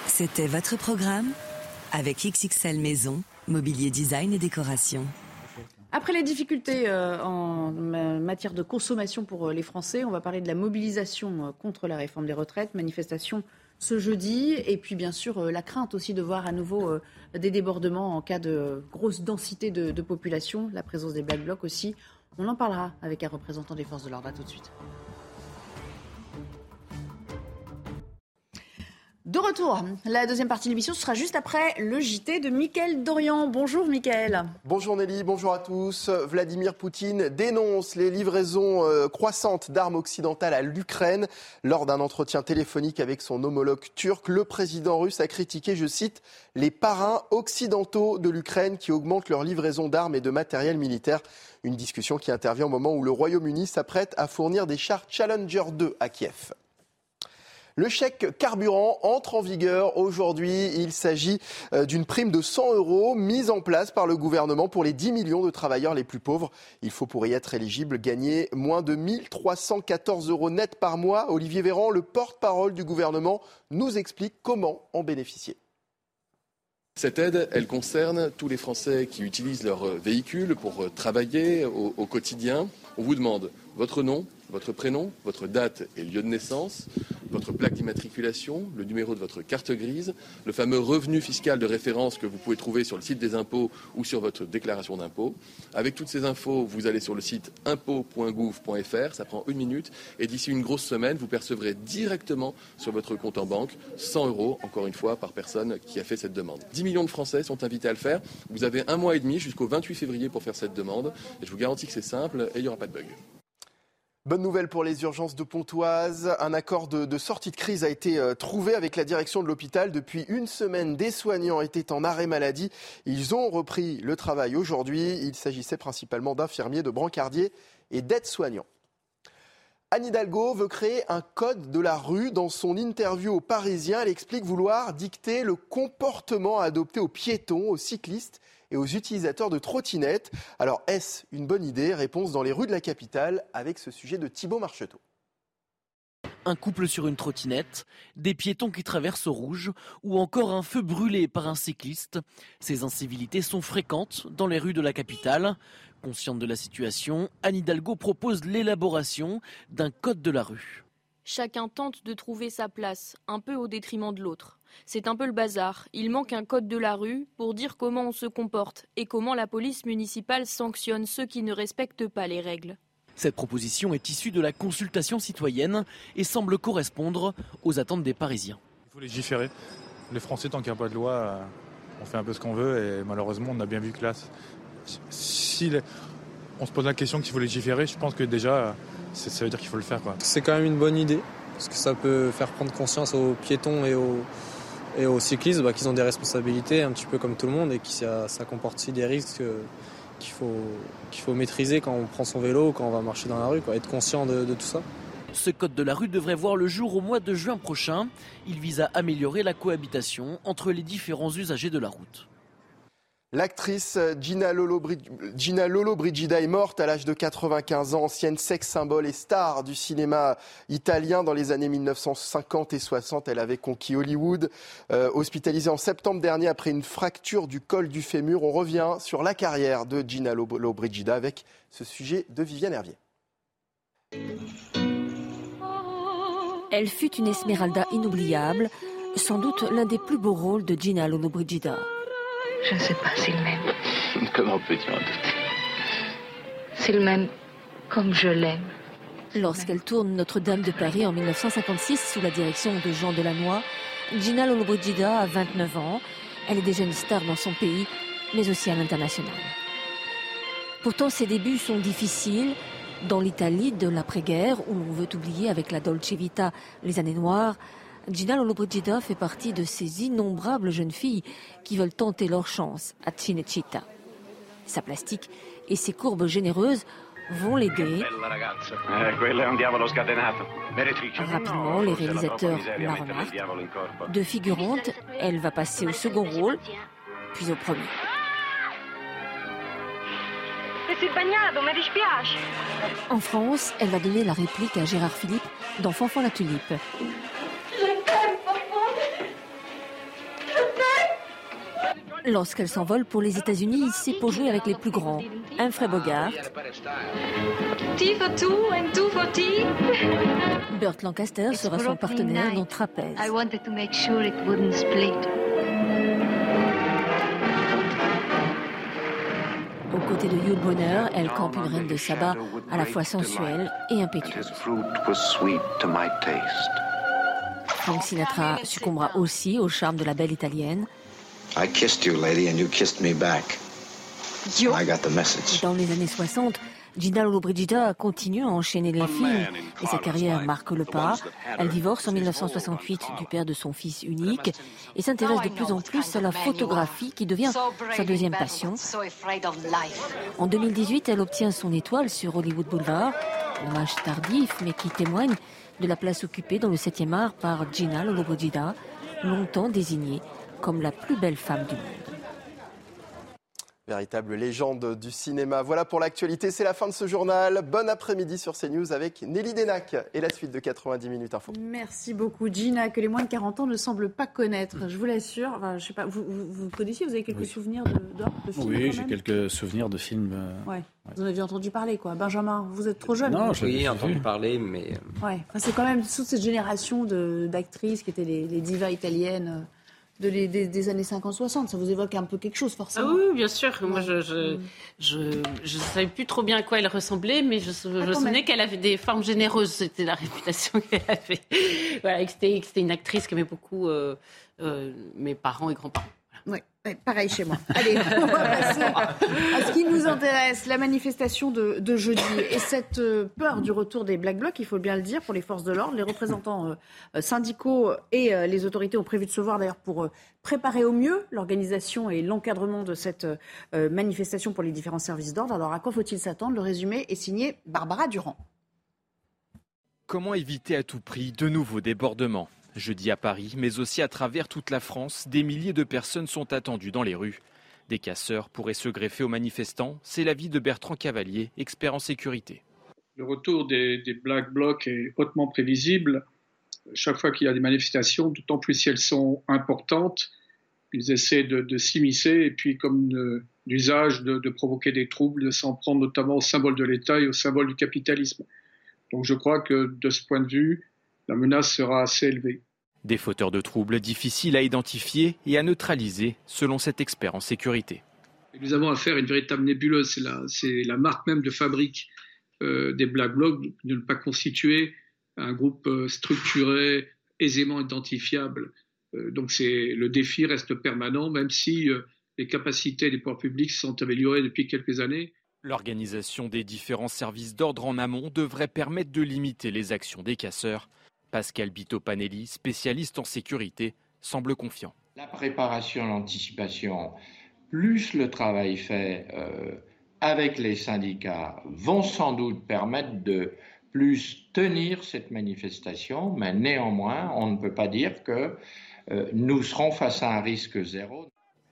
C'était votre programme avec XXL Maison Mobilier design et décoration. Après les difficultés euh, en matière de consommation pour euh, les Français, on va parler de la mobilisation euh, contre la réforme des retraites, manifestation ce jeudi, et puis bien sûr la crainte aussi de voir à nouveau des débordements en cas de grosse densité de, de population, la présence des Black Blocs aussi. On en parlera avec un représentant des forces de l'ordre. À tout de suite. De retour, la deuxième partie de l'émission sera juste après le JT de Mickaël Dorian. Bonjour Mickaël. Bonjour Nelly, bonjour à tous. Vladimir Poutine dénonce les livraisons euh, croissantes d'armes occidentales à l'Ukraine. Lors d'un entretien téléphonique avec son homologue turc, le président russe a critiqué, je cite, les parrains occidentaux de l'Ukraine qui augmentent leurs livraisons d'armes et de matériel militaire. Une discussion qui intervient au moment où le Royaume-Uni s'apprête à fournir des chars Challenger 2 à Kiev. Le chèque carburant entre en vigueur aujourd'hui. Il s'agit euh, d'une prime de 100 euros mise en place par le gouvernement pour les 10 millions de travailleurs les plus pauvres. Il faut pour y être éligible gagner moins de 1314 euros net par mois. Olivier Véran, le porte-parole du gouvernement, nous explique comment en bénéficier. Cette aide, elle concerne tous les Français qui utilisent leur véhicule pour travailler au, au quotidien. On vous demande votre nom, votre prénom, votre date et lieu de naissance, votre plaque d'immatriculation, le numéro de votre carte grise, le fameux revenu fiscal de référence que vous pouvez trouver sur le site des impôts ou sur votre déclaration d'impôt. Avec toutes ces infos, vous allez sur le site impôt.gouv.fr, ça prend une minute, et d'ici une grosse semaine, vous percevrez directement sur votre compte en banque 100 euros, encore une fois, par personne qui a fait cette demande. 10 millions de Français sont invités à le faire. Vous avez un mois et demi jusqu'au 28 février pour faire cette demande, et je vous garantis que c'est simple et il n'y aura pas de bug. Bonne nouvelle pour les urgences de Pontoise. Un accord de, sortie de crise a été euh, trouvé avec la direction de l'hôpital. Depuis une semaine, des soignants étaient en arrêt maladie. Ils ont repris le travail aujourd'hui. Il s'agissait principalement d'infirmiers, de brancardiers et d'aides-soignants. Anne Hidalgo veut créer un code de la rue. Dans son interview aux Parisiens, elle explique vouloir dicter le comportement à adopter aux piétons, aux cyclistes et aux utilisateurs de trottinettes. Alors est-ce une bonne idée? Réponse dans les rues de la capitale avec ce sujet de Thibault Marcheteau un couple sur une trottinette, des piétons qui traversent au rouge ou encore un feu brûlé par un cycliste. Ces incivilités sont fréquentes dans les rues de la capitale. Consciente de la situation, Anne Hidalgo propose l'élaboration d'un code de la rue. Chacun tente de trouver sa place, un peu au détriment de l'autre. C'est un peu le bazar. Il manque un code de la rue pour dire comment on se comporte et comment la police municipale sanctionne ceux qui ne respectent pas les règles. Cette proposition est issue de la consultation citoyenne et semble correspondre aux attentes des Parisiens. Il faut légiférer. Les Français, tant qu'il n'y a pas de loi, euh, on fait un peu ce qu'on veut et malheureusement, on a bien vu que là, si on se pose la question qu'il faut légiférer, je pense que déjà, ça veut dire qu'il faut le faire. C'est quand même une bonne idée parce que ça peut faire prendre conscience aux piétons et aux, et aux cyclistes bah, qu'ils ont des responsabilités un petit peu comme tout le monde et que ça, comporte aussi des risques qu'il faut, qu'il faut maîtriser quand on prend son vélo ou quand on va marcher dans la rue, quoi, être conscient de, de tout ça. Ce code de la rue devrait voir le jour au mois de juin prochain. Il vise à améliorer la cohabitation entre les différents usagers de la route. L'actrice Gina Lolo, Brigida est morte à l'âge de 95 ans, ancienne sex symbole et star du cinéma italien dans les années 1950 et 60. Elle avait conquis Hollywood. Euh, hospitalisée en septembre dernier après une fracture du col du fémur, on revient sur la carrière de Gina Lolo Brigida avec ce sujet de Viviane Hervier. Elle fut une Esmeralda inoubliable, sans doute l'un des plus beaux rôles de Gina Lolo Brigida. Je ne sais pas s'il m'aime. Comment peux-tu en douter? S'il m'aime comme je l'aime. Lorsqu'elle tourne Notre-Dame de Paris en 1956 sous la direction de Jean Delannoy, Gina Lollobrigida a 29 ans. Elle est déjà une star dans son pays, mais aussi à l'international. Pourtant, ses débuts sont difficiles. Dans l'Italie de l'après-guerre, où l'on veut oublier avec la Dolce Vita les années noires, Gina Lollobrigida fait partie de ces innombrables jeunes filles qui veulent tenter leur chance à Cinecittà. Sa plastique et ses courbes généreuses vont l'aider. Rapidement, les réalisateurs la remarquent. De figurante, elle va passer au second rôle, puis au premier. En France, elle va donner la réplique à Gérard Philippe dans Fanfan la Tulipe. Lorsqu'elle s'envole pour les États-Unis, c'est pour jouer avec les plus grands. Humphrey Bogart. Burt Lancaster sera son partenaire dans Trapèze. Aux côtés de Yul Bonner, elle campe une reine de sabbat à la fois sensuelle et impétueuse. Frank Sinatra succombera aussi au charme de la belle italienne. I kissed you, lady, and you kissed me back. I got the message. Dans les années 60, Gina Lollobrigida continue à enchaîner les films et sa carrière marque le pas. Elle divorce en 1968 du père de son fils unique et s'intéresse de plus en plus à la photographie qui devient sa deuxième passion. En 2018, elle obtient son étoile sur Hollywood Boulevard, un hommage tardif mais qui témoigne de la place occupée dans le 7e art par Gina Lollobrigida, longtemps désignée comme la plus belle femme du monde. Véritable légende du cinéma. Voilà pour l'actualité, c'est la fin de ce journal. Bon après-midi sur CNews avec Nelly Denac et la suite de 90 minutes info. Merci beaucoup Gina, que les moins de 40 ans ne semblent pas connaître, je vous l'assure. Enfin, je sais pas, vous, vous, vous, connaissiez, vous avez quelques souvenirs de, de, films Oui, j'ai quelques souvenirs de films. Euh... Ouais. Vous en avez entendu parler, quoi. Benjamin, vous êtes trop jeune. Non, je l'ai entendu parler, mais... Ouais, enfin, c'est quand même toute cette génération d'actrices qui étaient les, les divas italiennes de les, des, des, années 50-60. Ça vous évoque un peu quelque chose, forcément. Ah oui, bien sûr. Moi, je je, je, je, savais plus trop bien à quoi elle ressemblait, mais je, ah, souvenais qu'elle avait des formes généreuses. C'était la réputation qu'elle avait. voilà, que c'était une actrice qui aimait beaucoup euh, euh, mes parents et grands-parents. Voilà. Ouais, pareil chez moi. Allez, on va passer à ce qui nous intéresse, la manifestation de, jeudi. Et cette euh, peur du retour des Black Blocs, il faut bien le dire, pour les forces de l'ordre, les représentants euh, syndicaux et euh, les autorités ont prévu de se voir d'ailleurs pour euh, préparer au mieux l'organisation et l'encadrement de cette euh, manifestation pour les différents services d'ordre. Alors à quoi faut-il s'attendre? Le résumé est signé Barbara Durand. Comment éviter à tout prix de nouveaux débordements? Jeudi à Paris, mais aussi à travers toute la France, des milliers de personnes sont attendues dans les rues. Des casseurs pourraient se greffer aux manifestants. C'est l'avis de Bertrand Cavalier, expert en sécurité. Le retour des, Black Blocs est hautement prévisible. Chaque fois qu'il y a des manifestations, d'autant plus si elles sont importantes, ils essaient de, de s'immiscer et puis comme l'usage de, de, provoquer des troubles, de s'en prendre notamment au symbole de l'État et au symbole du capitalisme. Donc je crois que de ce point de vue, la menace sera assez élevée. Des fauteurs de troubles difficiles à identifier et à neutraliser, selon cet expert en sécurité. Nous avons affaire à une véritable nébuleuse. C'est la, la, marque même de fabrique euh, des Black Blocs de ne pas constituer un groupe euh, structuré, aisément identifiable. Euh, donc le défi reste permanent, même si euh, les capacités des pouvoirs publics sont améliorées depuis quelques années. L'organisation des différents services d'ordre en amont devrait permettre de limiter les actions des casseurs. Pascal Bito-Panelli, spécialiste en sécurité, semble confiant. La préparation, l'anticipation, plus le travail fait euh, avec les syndicats vont sans doute permettre de plus tenir cette manifestation, mais néanmoins, on ne peut pas dire que euh, nous serons face à un risque zéro.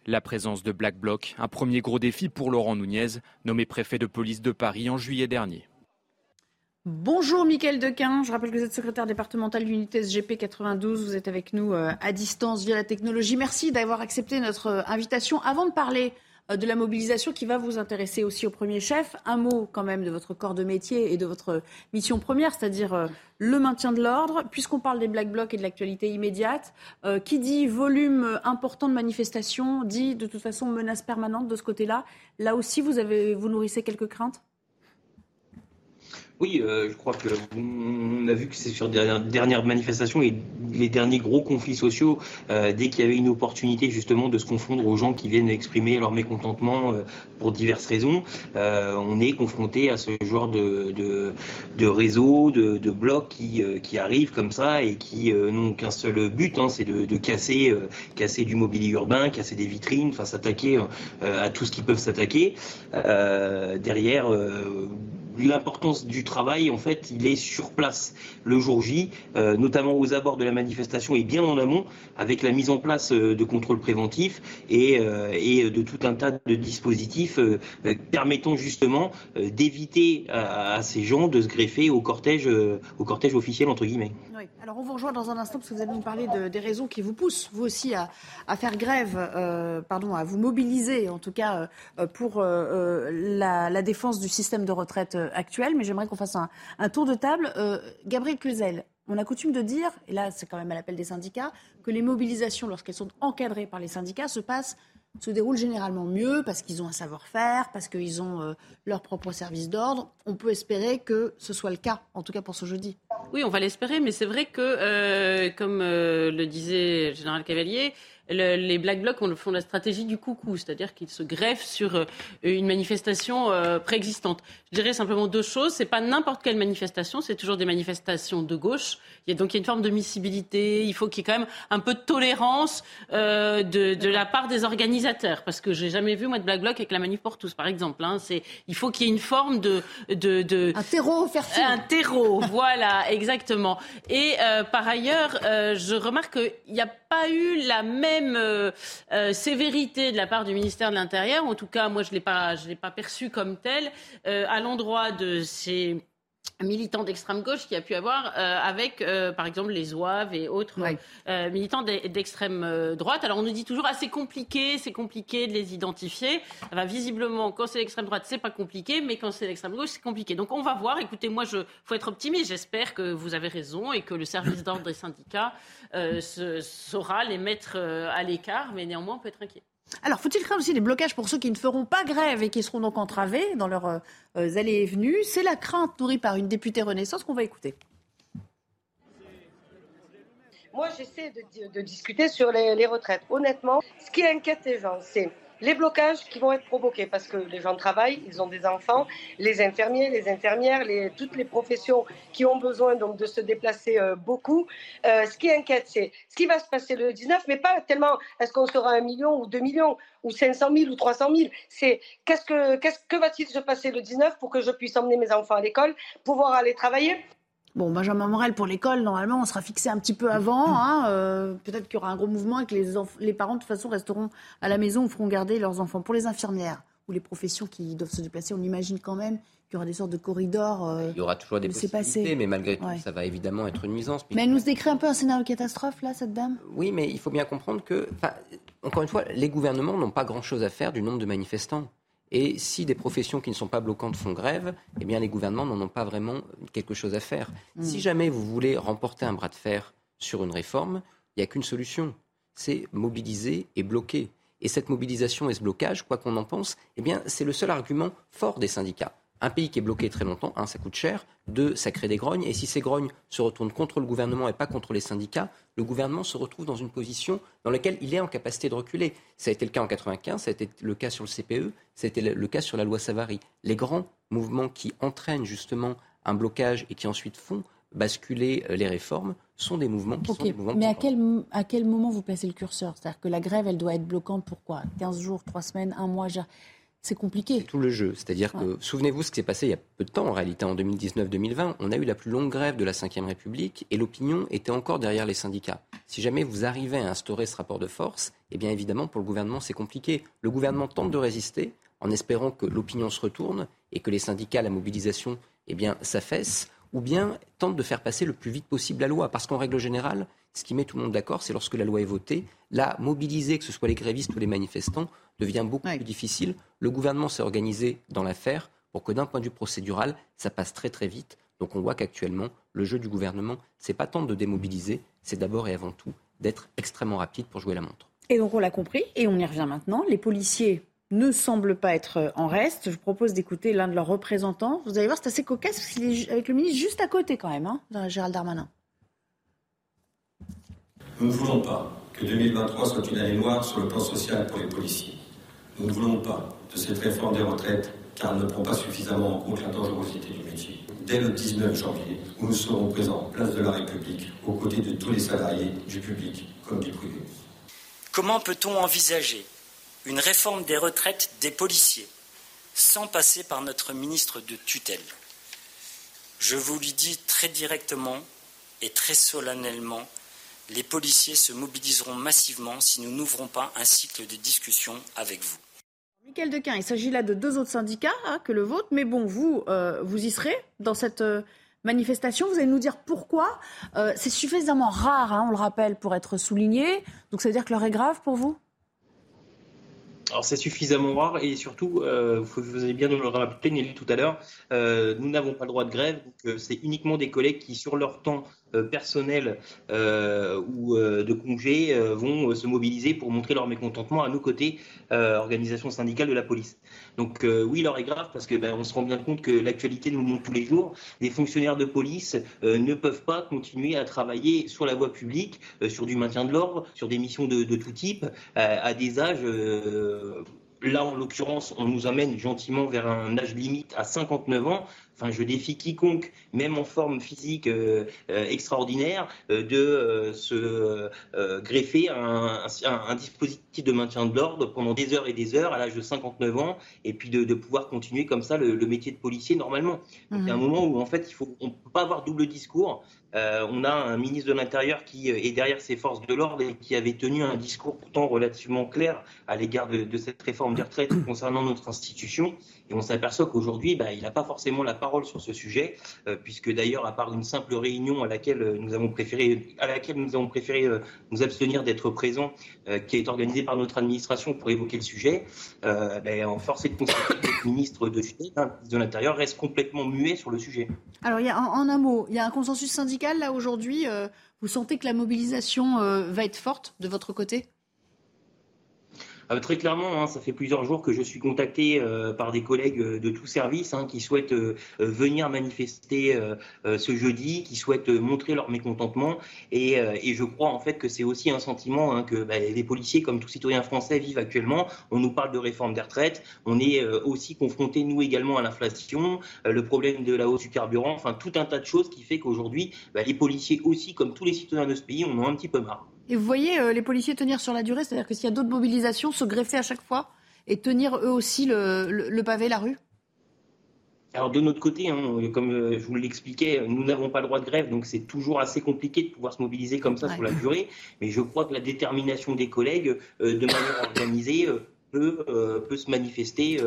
La présence de Black Bloc, un premier gros défi pour Laurent Nunez, nommé préfet de police de Paris en juillet dernier. Bonjour Mickaël Dequin, je rappelle que vous êtes secrétaire départemental d'unité SGP 92, vous êtes avec nous à distance via la technologie. Merci d'avoir accepté notre invitation. Avant de parler de la mobilisation qui va vous intéresser aussi au premier chef, un mot quand même de votre corps de métier et de votre mission première, c'est-à-dire le maintien de l'ordre. Puisqu'on parle des Black Blocs et de l'actualité immédiate, qui dit volume important de manifestations, dit de toute façon menace permanente de ce côté-là. Là aussi, vous, avez, vous nourrissez quelques craintes? Oui, euh, je crois que on a vu que c'est sur les dernières manifestations et les derniers gros conflits sociaux, euh, dès qu'il y avait une opportunité justement de se confondre aux gens qui viennent exprimer leur mécontentement euh, pour diverses raisons, on est confronté à ce genre de, de, de réseaux, de, de, blocs qui, qui arrivent comme ça et qui n'ont qu'un seul but, hein, c'est de, de, casser, casser du mobilier urbain, casser des vitrines, enfin s'attaquer à tout ce qu'ils peuvent s'attaquer. derrière l'importance du travail, en fait, il est sur place le jour J, euh, notamment aux abords de la manifestation et bien en amont, avec la mise en place euh, de contrôles préventifs et, euh, et de tout un tas de dispositifs permettant justement d'éviter à, ces gens de se greffer au cortège, au cortège officiel entre guillemets. Alors on vous rejoint dans un instant parce que vous allez nous parler de, des raisons qui vous poussent, vous aussi, à, faire grève, pardon, à vous mobiliser, en tout cas pour la, la défense du système de retraite actuelle, mais j'aimerais qu'on fasse un, tour de table. Euh, Gabriel Cluzel, on a coutume de dire, et là c'est quand même à l'appel des syndicats, que les mobilisations, lorsqu'elles sont encadrées par les syndicats, se passent se déroulent généralement mieux parce qu'ils ont un savoir-faire, parce qu'ils ont euh, leur propre service d'ordre. On peut espérer que ce soit le cas, en tout cas pour ce jeudi. Oui, on va l'espérer, mais c'est vrai que, euh, comme le disait le général Cavalier, les Black Blocs font la stratégie du coucou, c'est-à-dire qu'ils se greffent sur euh, une manifestation euh, préexistante. Je dirais simplement deux choses. C'est pas n'importe quelle manifestation, c'est toujours des manifestations de gauche. Il y a donc une forme de miscibilité. Il faut qu'il y ait quand même un peu de tolérance euh, de, la part des organisateurs, parce que j'ai jamais vu moi de Black Bloc avec la manif pour tous, par exemple. Hein. C'est, il faut qu'il y ait une forme de, de, de un terreau fertile. Un terreau, voilà, exactement. Et par ailleurs, je remarque qu'il n'y a pas eu la même euh, euh, sévérité de la part du ministère de l'Intérieur. En tout cas, moi, je ne l'ai pas, je l'ai pas perçu comme tel euh, à l'endroit de ces militants d'extrême gauche qui a pu avoir euh, avec, euh, par exemple, les Zouaves et autres euh, militants d'extrême droite. Alors on nous dit toujours ah c'est compliqué, c'est compliqué de les identifier. va visiblement, quand c'est l'extrême droite, c'est pas compliqué, mais quand c'est l'extrême gauche, c'est compliqué. Donc on va voir. Écoutez, moi, je faut être optimiste. J'espère que vous avez raison et que le service d'ordre des syndicats saura les mettre à l'écart, mais néanmoins on peut être inquiet. Alors, faut-il craindre aussi des blocages pour ceux qui ne feront pas grève et qui seront donc entravés dans leurs euh, allées et venues? C'est la crainte nourrie par une députée Renaissance qu'on va écouter. Moi, j'essaie de, discuter sur les, les retraites. Honnêtement, ce qui inquiète les gens, c'est les blocages qui vont être provoqués parce que les gens travaillent, ils ont des enfants, les infirmiers, les infirmières, les, toutes les professions qui ont besoin donc de se déplacer euh, beaucoup. Euh, ce qui inquiète, c'est ce qui va se passer le 19, mais pas tellement est-ce qu'on sera un million ou deux millions ou 500 000 ou 300 000. C'est qu'est-ce que, qu'est-ce que va-t-il se passer le 19 pour que je puisse emmener mes enfants à l'école, pouvoir aller travailler? Bon, Benjamin Morel, pour l'école, normalement, on sera fixé un petit peu avant. Hein, euh, peut-être qu'il y aura un gros mouvement et que les, les, parents, de toute façon, resteront à la maison ou feront garder leurs enfants. Pour les infirmières ou les professions qui doivent se déplacer, on imagine quand même qu'il y aura des sortes de corridors. Euh, Il y aura toujours des possibilités, mais malgré tout, ça va évidemment être une nuisance. Mais elle nous décrit un peu un scénario catastrophe, là, cette dame? Oui, mais il faut bien comprendre que, encore une fois, les gouvernements n'ont pas grand-chose à faire du nombre de manifestants. Et si des professions qui ne sont pas bloquantes font grève, eh bien les gouvernements n'en ont pas vraiment quelque chose à faire. Hmm. Si jamais vous voulez remporter un bras de fer sur une réforme, il n'y a qu'une solution, c'est mobiliser et bloquer. Et cette mobilisation et ce blocage, quoi qu'on en pense, eh bien c'est le seul argument fort des syndicats. Un pays qui est bloqué très longtemps, un, ça coûte cher, deux, ça crée des grognes, et si ces grognes se retournent contre le gouvernement et pas contre les syndicats, le gouvernement se retrouve dans une position dans laquelle il est en capacité de reculer. Ça a été le cas en 95, ça a été le cas sur le CPE, ça a été le cas sur la loi Savary. Les grands mouvements qui entraînent justement un blocage et qui ensuite font basculer euh, les réformes sont des mouvements qui sont des mouvements. Mais à quel, à quel moment vous placez le curseur? C'est-à-dire que la grève, elle doit être bloquante pourquoi 15 jours, 3 semaines, 1 mois c'est compliqué. C'est tout le jeu. C'est-à-dire que, souvenez-vous ce qui s'est passé il y a peu de temps, en réalité, en 2019-2020, on a eu la plus longue grève de la Ve République et l'opinion était encore derrière les syndicats. Si jamais vous arrivez à instaurer ce rapport de force, eh bien évidemment, pour le gouvernement, c'est compliqué. Le gouvernement tente de résister en espérant que l'opinion se retourne et que les syndicats, la mobilisation, eh bien, s'affaissent, ou bien tente de faire passer le plus vite possible la loi. Parce qu'en règle générale, ce qui met tout le monde d'accord, c'est lorsque la loi est votée, la mobiliser, que ce soit les grévistes ou les manifestants, devient beaucoup plus difficile. Le gouvernement s'est organisé dans l'affaire pour que d'un point de vue procédural, ça passe très très vite. Donc on voit qu'actuellement, le jeu du gouvernement, c'est pas tant de démobiliser, c'est d'abord et avant tout d'être extrêmement rapide pour jouer la montre. Et donc on l'a compris, et on y revient maintenant, les policiers ne semble pas être en reste. Je vous propose d'écouter l'un de leurs représentants. Vous allez voir, c'est assez cocasse parce qu'il est avec le ministre juste à côté quand même, hein, Gérald Darmanin. Nous ne voulons pas que 2023 soit une année noire sur le plan social pour les policiers. Nous ne voulons pas de cette réforme des retraites car elle ne prend pas suffisamment en compte la dangerosité du métier. Dès le 19 janvier, où nous serons présents place de la République aux côtés de tous les salariés du public comme du privé. Comment peut-on envisager une réforme des retraites des policiers sans passer par notre ministre de tutelle? Je vous le dis très directement et très solennellement, les policiers se mobiliseront massivement si nous n'ouvrons pas un cycle de discussion avec vous. Michael Dequin, il s'agit là de deux autres syndicats hein, que le vôtre, mais bon, vous, euh, vous y serez dans cette euh, manifestation. Vous allez nous dire pourquoi. Euh, c'est suffisamment rare, hein, on le rappelle, pour être souligné. Donc ça veut dire que l'heure est grave pour vous? Alors c'est suffisamment rare et surtout, vous avez bien nous le rappeler tout à l'heure, nous n'avons pas le droit de grève, donc c'est uniquement des collègues qui sur leur temps personnels euh, ou euh, de congés vont se mobiliser pour montrer leur mécontentement à nos côtés, organisation syndicale de la police. Donc oui, l'heure est grave parce que ben, on se rend bien compte que l'actualité nous montre tous les jours. Les fonctionnaires de police ne peuvent pas continuer à travailler sur la voie publique, sur du maintien de l'ordre, sur des missions de, de tout type, à des âges Là, en l'occurrence, on nous amène gentiment vers un âge limite à 59 ans. Enfin, je défie quiconque, même en forme physique euh, euh, extraordinaire, euh, de se greffer un, un, dispositif de maintien de l'ordre pendant des heures et des heures à l'âge de 59 ans, et puis de, pouvoir continuer comme ça le, métier de policier normalement. Il y a un mhm. moment où en fait, il faut, on peut pas avoir double discours. on a un ministre de l'Intérieur qui est derrière ses forces de l'ordre et qui avait tenu un discours pourtant relativement clair à l'égard de, de cette réforme des retraites concernant notre institution. Et on s'aperçoit qu'aujourd'hui, bah, il n'a pas forcément la parole sur ce sujet, euh, puisque d'ailleurs, à part une simple réunion à laquelle euh, nous avons préféré, à laquelle nous avons préféré euh, nous abstenir d'être présents, qui est organisée par notre administration pour évoquer le sujet, ben, en force de constater que le ministre de, hein, de l'Intérieur reste complètement muet sur le sujet. Alors, y a, en, un mot, il y a un consensus syndical là aujourd'hui. vous sentez que la mobilisation va être forte de votre côté? Euh, très clairement, hein, ça fait plusieurs jours que je suis contacté euh, par des collègues euh, de tout service hein, qui souhaitent venir manifester ce jeudi, qui souhaitent montrer leur mécontentement. Et, et je crois en fait que c'est aussi un sentiment hein, que bah, les policiers, comme tout citoyen français, vivent actuellement. On nous parle de réforme des retraites. On est aussi confronté, nous également, à l'inflation, le problème de la hausse du carburant, enfin tout un tas de choses qui fait qu'aujourd'hui, bah, les policiers aussi, comme tous les citoyens de ce pays, on en a un petit peu marre. Et vous voyez euh, les policiers tenir sur la durée, c'est-à-dire que s'il y a d'autres mobilisations, se greffer à chaque fois et tenir eux aussi le, pavé, la rue alors de notre côté, hein, comme euh, je vous l'expliquais, nous n'avons pas le droit de grève, donc c'est toujours assez compliqué de pouvoir se mobiliser comme ça sur la durée. Mais je crois que la détermination des collègues, euh, de manière organisée, peut, peut, se manifester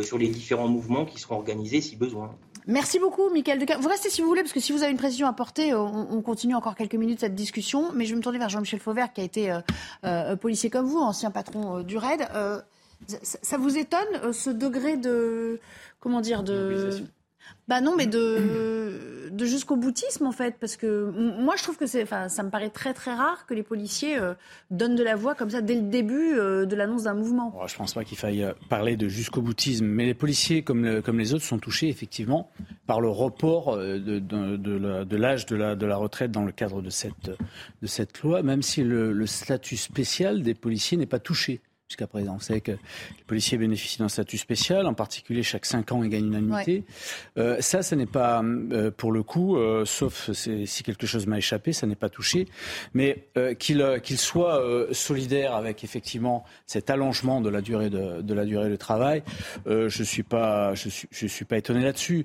sur les différents mouvements qui seront organisés si besoin. Merci beaucoup, Michael. Vous restez si vous voulez, parce que si vous avez une précision à porter, on, continue encore quelques minutes cette discussion. Mais je vais me tourner vers Jean-Michel Fauvert, qui a été euh, euh, policier comme vous, ancien patron euh, du RAID. Ça, vous étonne, ce degré de. Comment dire de bah non, mais de, de jusqu'au boutisme en fait, parce que moi je trouve que c'est, enfin, ça me paraît très très rare que les policiers euh, donnent de la voix comme ça dès le début euh, de l'annance d'un mouvement. Je je pense pas qu'il faille euh, parler de jusqu'au boutisme, mais les policiers comme, comme les autres sont touchés effectivement par le report de, de, l'âge de la, de la retraite dans le cadre de cette, de cette loi, même si le statut spécial des policiers n'est pas touché jusqu'à présent. Vous savez que les policiers bénéficient d'un statut spécial, en particulier chaque 5 ans, ils gagnent une annuité. Euh, ça, ce n'est pas, euh, pour le coup, euh, sauf si quelque chose m'a échappé, ça n'est pas touché. Mais qu'il qu'il soit solidaire avec effectivement cet allongement de la durée de, de la durée de travail, je suis pas, je suis, je suis pas étonné là-dessus.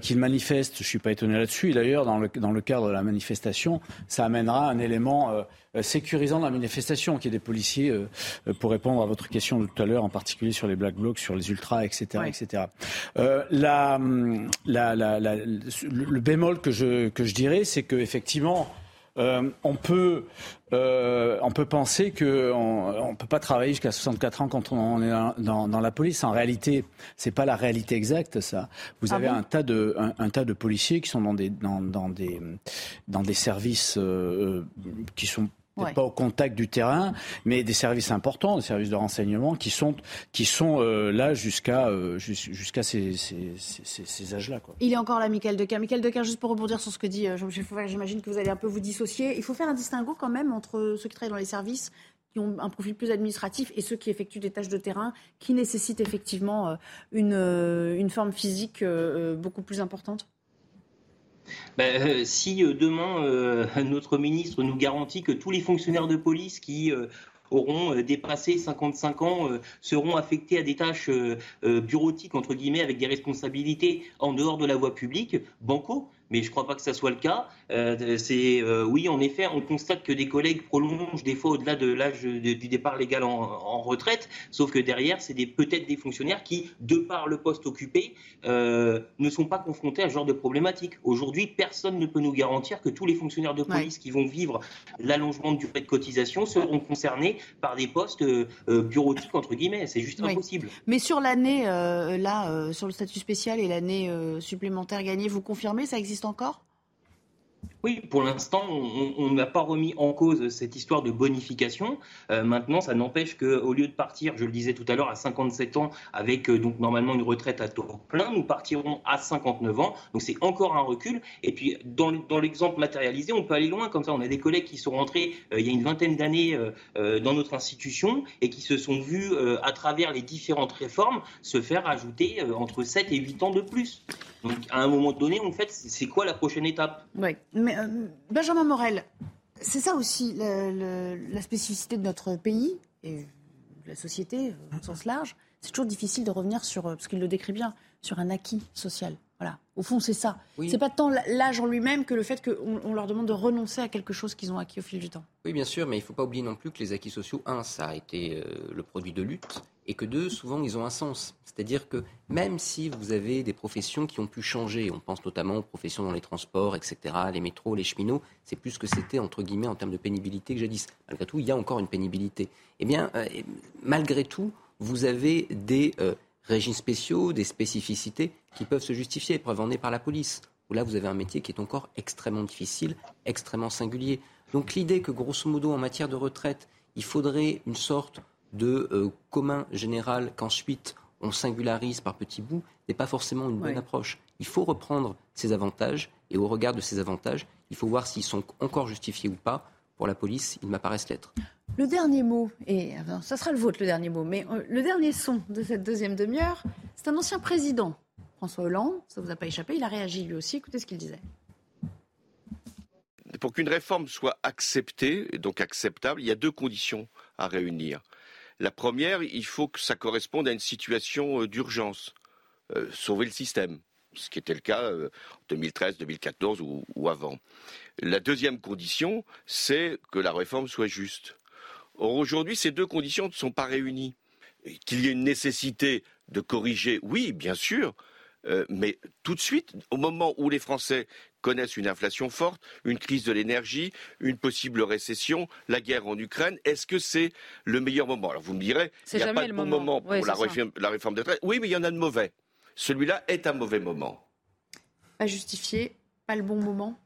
qu'il manifeste, je suis pas étonné là-dessus. Et d'ailleurs, dans le, dans le cadre de la manifestation, ça amènera un élément euh, sécurisant la manifestation, qu'il y ait des policiers, euh, euh, pour répondre à votre question de tout à l'heure, en particulier sur les black blocs, sur les ultras, etc. etc. la, la, la, le bémol que je, que je dirais, c'est qu'effectivement, euh, on, peut, euh, on peut penser qu'on ne peut pas travailler jusqu'à 64 ans quand on est dans, dans, la police. En réalité, c'est pas la réalité exacte, ça. Vous ah avez un, tas de, un, tas de policiers qui sont dans des, dans, dans des, dans des services euh, qui sont peut-être pas au contact du terrain, mais des services importants, des services de renseignement qui sont, qui sont euh, là jusqu'à euh, jusqu'à ces, ces, ces, ces âges-là. Il est encore là, Michael Decker. Michael Decker, juste pour rebondir sur ce que dit Jean-Michel Fauvel, j'imagine que vous allez un peu vous dissocier. Il faut faire un distinguo quand même entre ceux qui travaillent dans les services qui ont un profil plus administratif et ceux qui effectuent des tâches de terrain qui nécessitent effectivement euh, une, euh, une forme physique euh, beaucoup plus importante ben, si demain notre ministre nous garantit que tous les fonctionnaires de police qui auront dépassé 55 ans seront affectés à des tâches bureautiques entre guillemets avec des responsabilités en dehors de la voie publique, banco mais je ne crois pas que ça soit le cas. Euh, c'est euh, oui, en effet, on constate que des collègues prolongent des fois au-delà de l'âge du départ légal en, retraite, sauf que derrière, c'est peut-être des fonctionnaires qui, de par le poste occupé, euh, ne sont pas confrontés à ce genre de problématique. Aujourd'hui, personne ne peut nous garantir que tous les fonctionnaires de police qui vont vivre l'allongement du durée de cotisation seront concernés par des postes bureautiques entre guillemets. C'est juste impossible. Mais sur l'année là, sur le statut spécial et l'année supplémentaire gagnée, vous confirmez ça existe encore? Oui, pour l'instant, on n'a pas remis en cause cette histoire de bonification. Euh, maintenant, ça n'empêche qu'au lieu de partir, je le disais tout à l'heure, à 57 ans, avec euh, donc normalement une retraite à taux plein, nous partirons à 59 ans. Donc c'est encore un recul. Et puis dans, l'exemple matérialisé, on peut aller loin. Comme ça, on a des collègues qui sont rentrés euh, il y a une vingtaine d'années dans notre institution et qui se sont vus à travers les différentes réformes se faire ajouter entre 7 et 8 ans de plus. Donc à un moment donné, en fait, c'est quoi la prochaine étape? Oui, mais euh, Benjamin Morel, c'est ça aussi la, spécificité de notre pays et de la société au sens large. C'est toujours difficile de revenir sur, euh, parce qu'il le décrit bien, sur un acquis social. Voilà. Au fond, c'est ça. Ce C'est pas tant l'âge en lui-même que le fait qu'on on leur demande de renoncer à quelque chose qu'ils ont acquis au fil du temps. Oui, bien sûr, mais il ne faut pas oublier non plus que les acquis sociaux, un, ça a été le produit de lutte, et que deux, souvent, ils ont un sens. C'est-à-dire que même si vous avez des professions qui ont pu changer, on pense notamment aux professions dans les transports, etc., les métros, les cheminots, c'est plus ce que c'était, entre guillemets, en termes de pénibilité que jadis. Malgré tout, il y a encore une pénibilité. Eh bien, euh, malgré tout, vous avez des euh, régimes spéciaux, des spécificités qui peuvent se justifier. Preuve en est par la police, où là, vous avez un métier qui est encore extrêmement difficile, extrêmement singulier. Donc l'idée que, grosso modo, en matière de retraite, il faudrait une sorte de euh, commun général qu'ensuite on singularise par petits bouts n'est pas forcément une bonne approche. Il faut reprendre ces avantages et au regard de ces avantages, il faut voir s'ils sont encore justifiés ou pas. Pour la police, ils m'apparaissent l'être. Le dernier mot, et ça sera le vôtre le dernier mot, mais euh, le dernier son de cette deuxième demi-heure, c'est un ancien président, François Hollande, ça ne vous a pas échappé, il a réagi lui aussi, écoutez ce qu'il disait. Pour qu'une réforme soit acceptée, et donc acceptable, il y a deux conditions à réunir. La première, il faut que ça corresponde à une situation euh, d'urgence, euh, sauver le système, ce qui était le cas en 2013, 2014 ou, ou avant. La deuxième condition, c'est que la réforme soit juste. Or, aujourd'hui, ces deux conditions ne sont pas réunies. Qu'il y ait une nécessité de corriger, oui, bien sûr, euh, mais tout de suite, au moment où les Français connaissent une inflation forte, une crise de l'énergie, une possible récession, la guerre en Ukraine, est-ce que c'est le meilleur moment? Alors vous me direz, il n'y a pas de bon moment, pour la, réforme, la réforme des retraites. Oui, mais il y en a de mauvais. Celui-là est un mauvais moment. Pas justifié, pas le bon moment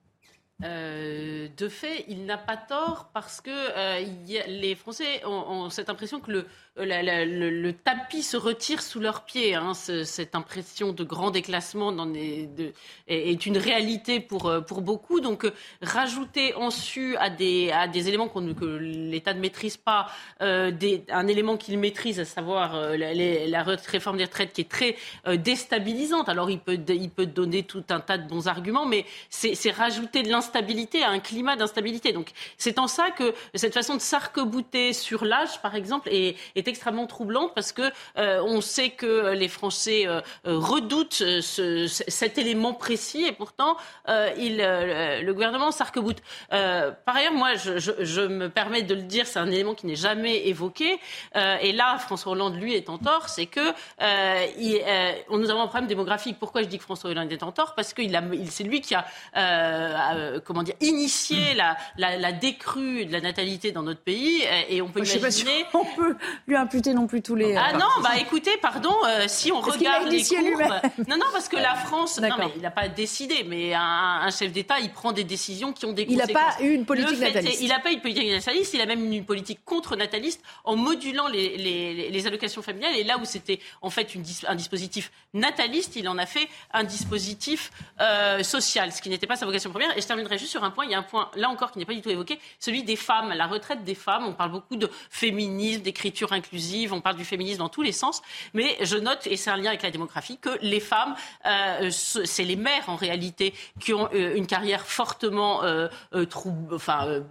euh, de fait, il n'a pas tort parce que euh, les Français ont, cette impression que le, le, tapis se retire sous leurs pieds. Hein. cette impression de grand déclassement est, une réalité pour, euh, beaucoup. Donc, euh, rajouter en su à des, éléments que l'État ne maîtrise pas, euh, un élément qu'il maîtrise, à savoir la, réforme des retraites qui est très déstabilisante. Alors, il peut, il peut donner tout un tas de bons arguments, mais c'est rajouter de l'instabilité à un climat d'instabilité. Donc, c'est en ça que cette façon de s'arc-bouter sur l'âge, par exemple, est, est extrêmement troublante parce que euh, on sait que les Français euh, euh, redoutent cet élément précis et pourtant il, le gouvernement s'arc-boute. par ailleurs, moi, je, me permets de le dire, c'est un élément qui n'est jamais évoqué. et là, François Hollande, lui, est en tort, c'est que il, nous avons un problème démographique. Pourquoi je dis que François Hollande est en tort? Parce que il, c'est lui qui a comment dire, initié la, la, décrue de la natalité dans notre pays. Et on peut imaginer. on peut lui imputer non plus tous les. Ah non, bah écoutez, pardon, si on regarde les courbes. Non, non, parce que la France. Non, mais il n'a pas décidé, mais un, chef d'État, il prend des décisions qui ont des conséquences. Il n'a pas eu une politique nataliste. il n'a pas eu une politique nataliste, il a même une politique contre nataliste en modulant les, les, les allocations familiales. Et là où c'était en fait une, un dispositif nataliste, il en a fait un dispositif euh, social, ce qui n'était pas sa vocation première. Et je terminerai juste sur un point. Il y a un point, là encore, qui n'est pas du tout évoqué, celui des femmes, la retraite des femmes. On parle beaucoup de féminisme, d'écriture inclusive, on parle du féminisme dans tous les sens. Mais je note, et c'est un lien avec la démographie, que les femmes, euh, c'est les mères en réalité qui ont euh, une carrière fortement euh, enfin,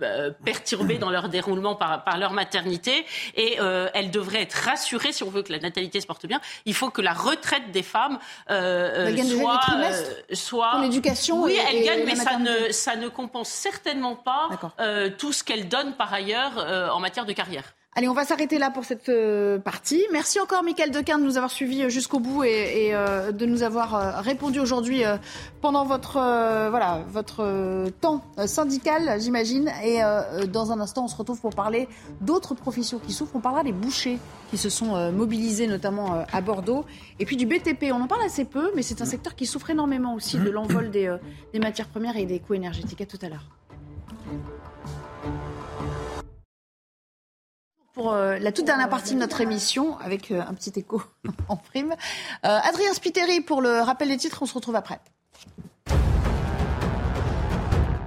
perturbée dans leur déroulement par, par leur maternité. Et elles devraient être rassurées, si on veut que la natalité se porte bien, il faut que la retraite des femmes soit, soit... l'éducation. Oui, elles gagnent, mais ça ne, ça ne compense certainement pas tout ce qu'elles donnent par ailleurs en matière de carrière. Allez, on va s'arrêter là pour cette euh, partie. Merci encore, Michael Dequin, de nous avoir suivis euh, jusqu'au bout et, euh, de nous avoir répondu aujourd'hui pendant votre, voilà, votre temps syndical, j'imagine. Et dans un instant, on se retrouve pour parler d'autres professions qui souffrent. On parlera des bouchers qui se sont mobilisés, notamment à Bordeaux. Et puis du BTP, on en parle assez peu, mais c'est un secteur qui souffre énormément aussi de l'envol des, des matières premières et des coûts énergétiques. À tout à l'heure. Pour euh, la toute dernière partie de notre émission, avec euh, un petit écho en prime. Euh, Adrien Spiteri pour le rappel des titres, on se retrouve après.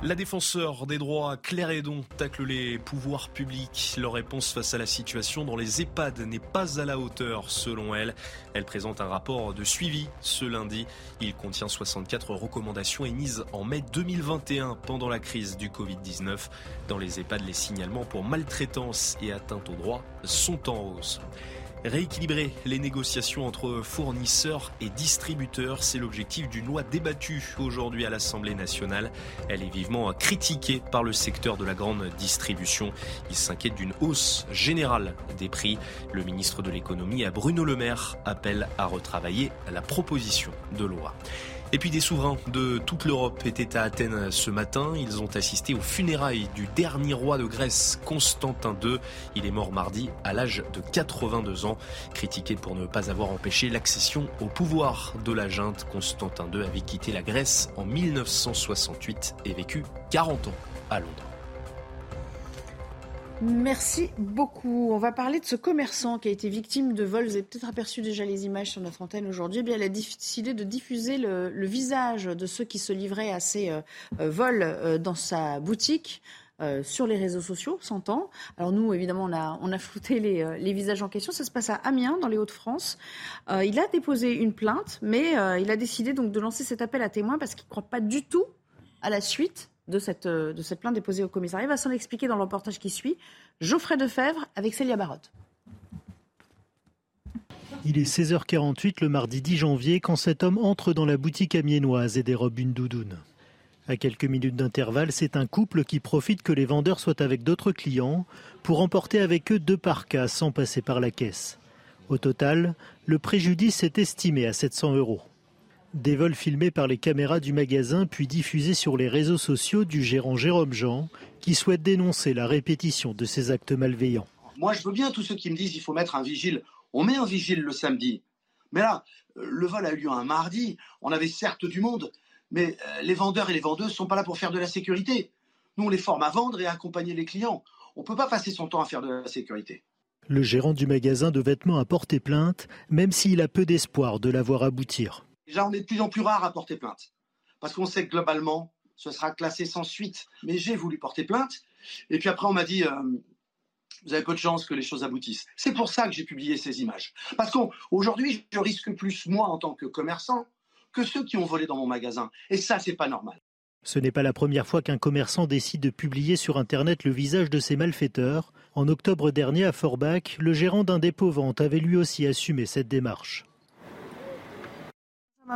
La défenseur des droits, Claire Hédon, tacle les pouvoirs publics. Leur réponse face à la situation dans les EHPAD n'est pas à la hauteur, selon elle. Elle présente un rapport de suivi ce lundi. Il contient 64 recommandations émises en mai 2021 pendant la crise du Covid-19. Dans les EHPAD, les signalements pour maltraitance et atteinte aux droits sont en hausse. Rééquilibrer les négociations entre fournisseurs et distributeurs, c'est l'objectif d'une loi débattue aujourd'hui à l'Assemblée nationale. Elle est vivement critiquée par le secteur de la grande distribution. Il s'inquiète d'une hausse générale des prix. Le ministre de l'économie, Bruno Le Maire, appelle à retravailler la proposition de loi. Et puis des souverains de toute l'Europe étaient à Athènes ce matin. Ils ont assisté aux funérailles du dernier roi de Grèce, Constantin II. Il est mort mardi à l'âge de 82 ans. Critiqué pour ne pas avoir empêché l'accession au pouvoir de la junte, Constantin II avait quitté la Grèce en 1968 et vécu 40 ans à Londres. Merci beaucoup. On va parler de ce commerçant qui a été victime de vols. Vous avez peut-être aperçu déjà les images sur notre antenne aujourd'hui. Eh bien, elle a décidé de diffuser le, visage de ceux qui se livraient à ces euh, euh, vols euh, dans sa boutique. sur les réseaux sociaux, s'entend. Alors nous, évidemment, on a, flouté les, les, visages en question. Ça se passe à Amiens, dans les Hauts-de-France. il a déposé une plainte, mais il a décidé donc de lancer cet appel à témoins parce qu'il ne croit pas du tout à la suite de cette, euh, de cette plainte déposée au commissariat. Il va s'en expliquer dans le qui suit. Geoffrey Defebvre avec Célia Barotte. Il est 16h48 le mardi 10 janvier quand cet homme entre dans la boutique amiénoise et dérobe une doudoune. À quelques minutes d'intervalle, c'est un couple qui profite que les vendeurs soient avec d'autres clients pour emporter avec eux deux parkas sans passer par la caisse. Au total, le préjudice est estimé à 700 euros. Des vols filmés par les caméras du magasin puis diffusés sur les réseaux sociaux du gérant Jérôme Jean, qui souhaite dénoncer la répétition de ces actes malveillants. Moi, je veux bien tous ceux qui me disent qu'il faut mettre un vigile. On met un vigile le samedi. Mais là, le vol a eu lieu un mardi. On avait certes du monde, mais euh, les vendeurs et les vendeuses ne sont pas là pour faire de la sécurité. Nous, on les forme à vendre et à accompagner les clients. On ne peut pas passer son temps à faire de la sécurité. Le gérant du magasin de vêtements a porté plainte, même s'il a peu d'espoir de la voir aboutir. Déjà, on est de plus en plus rare à porter plainte. Parce qu'on sait que globalement, ce sera classé sans suite. Mais j'ai voulu porter plainte. Et puis après, on m'a dit, euh, vous avez peu de chance que les choses aboutissent. C'est pour ça que j'ai publié ces images. Parce qu'aujourd'hui, je risque plus, moi, en tant que commerçant, que ceux qui ont volé dans mon magasin. Et ça, c'est pas normal. Ce n'est pas la première fois qu'un commerçant décide de publier sur Internet le visage de ses malfaiteurs. En octobre dernier, à Forbach, le gérant d'un dépôt-vente avait lui aussi assumé cette démarche.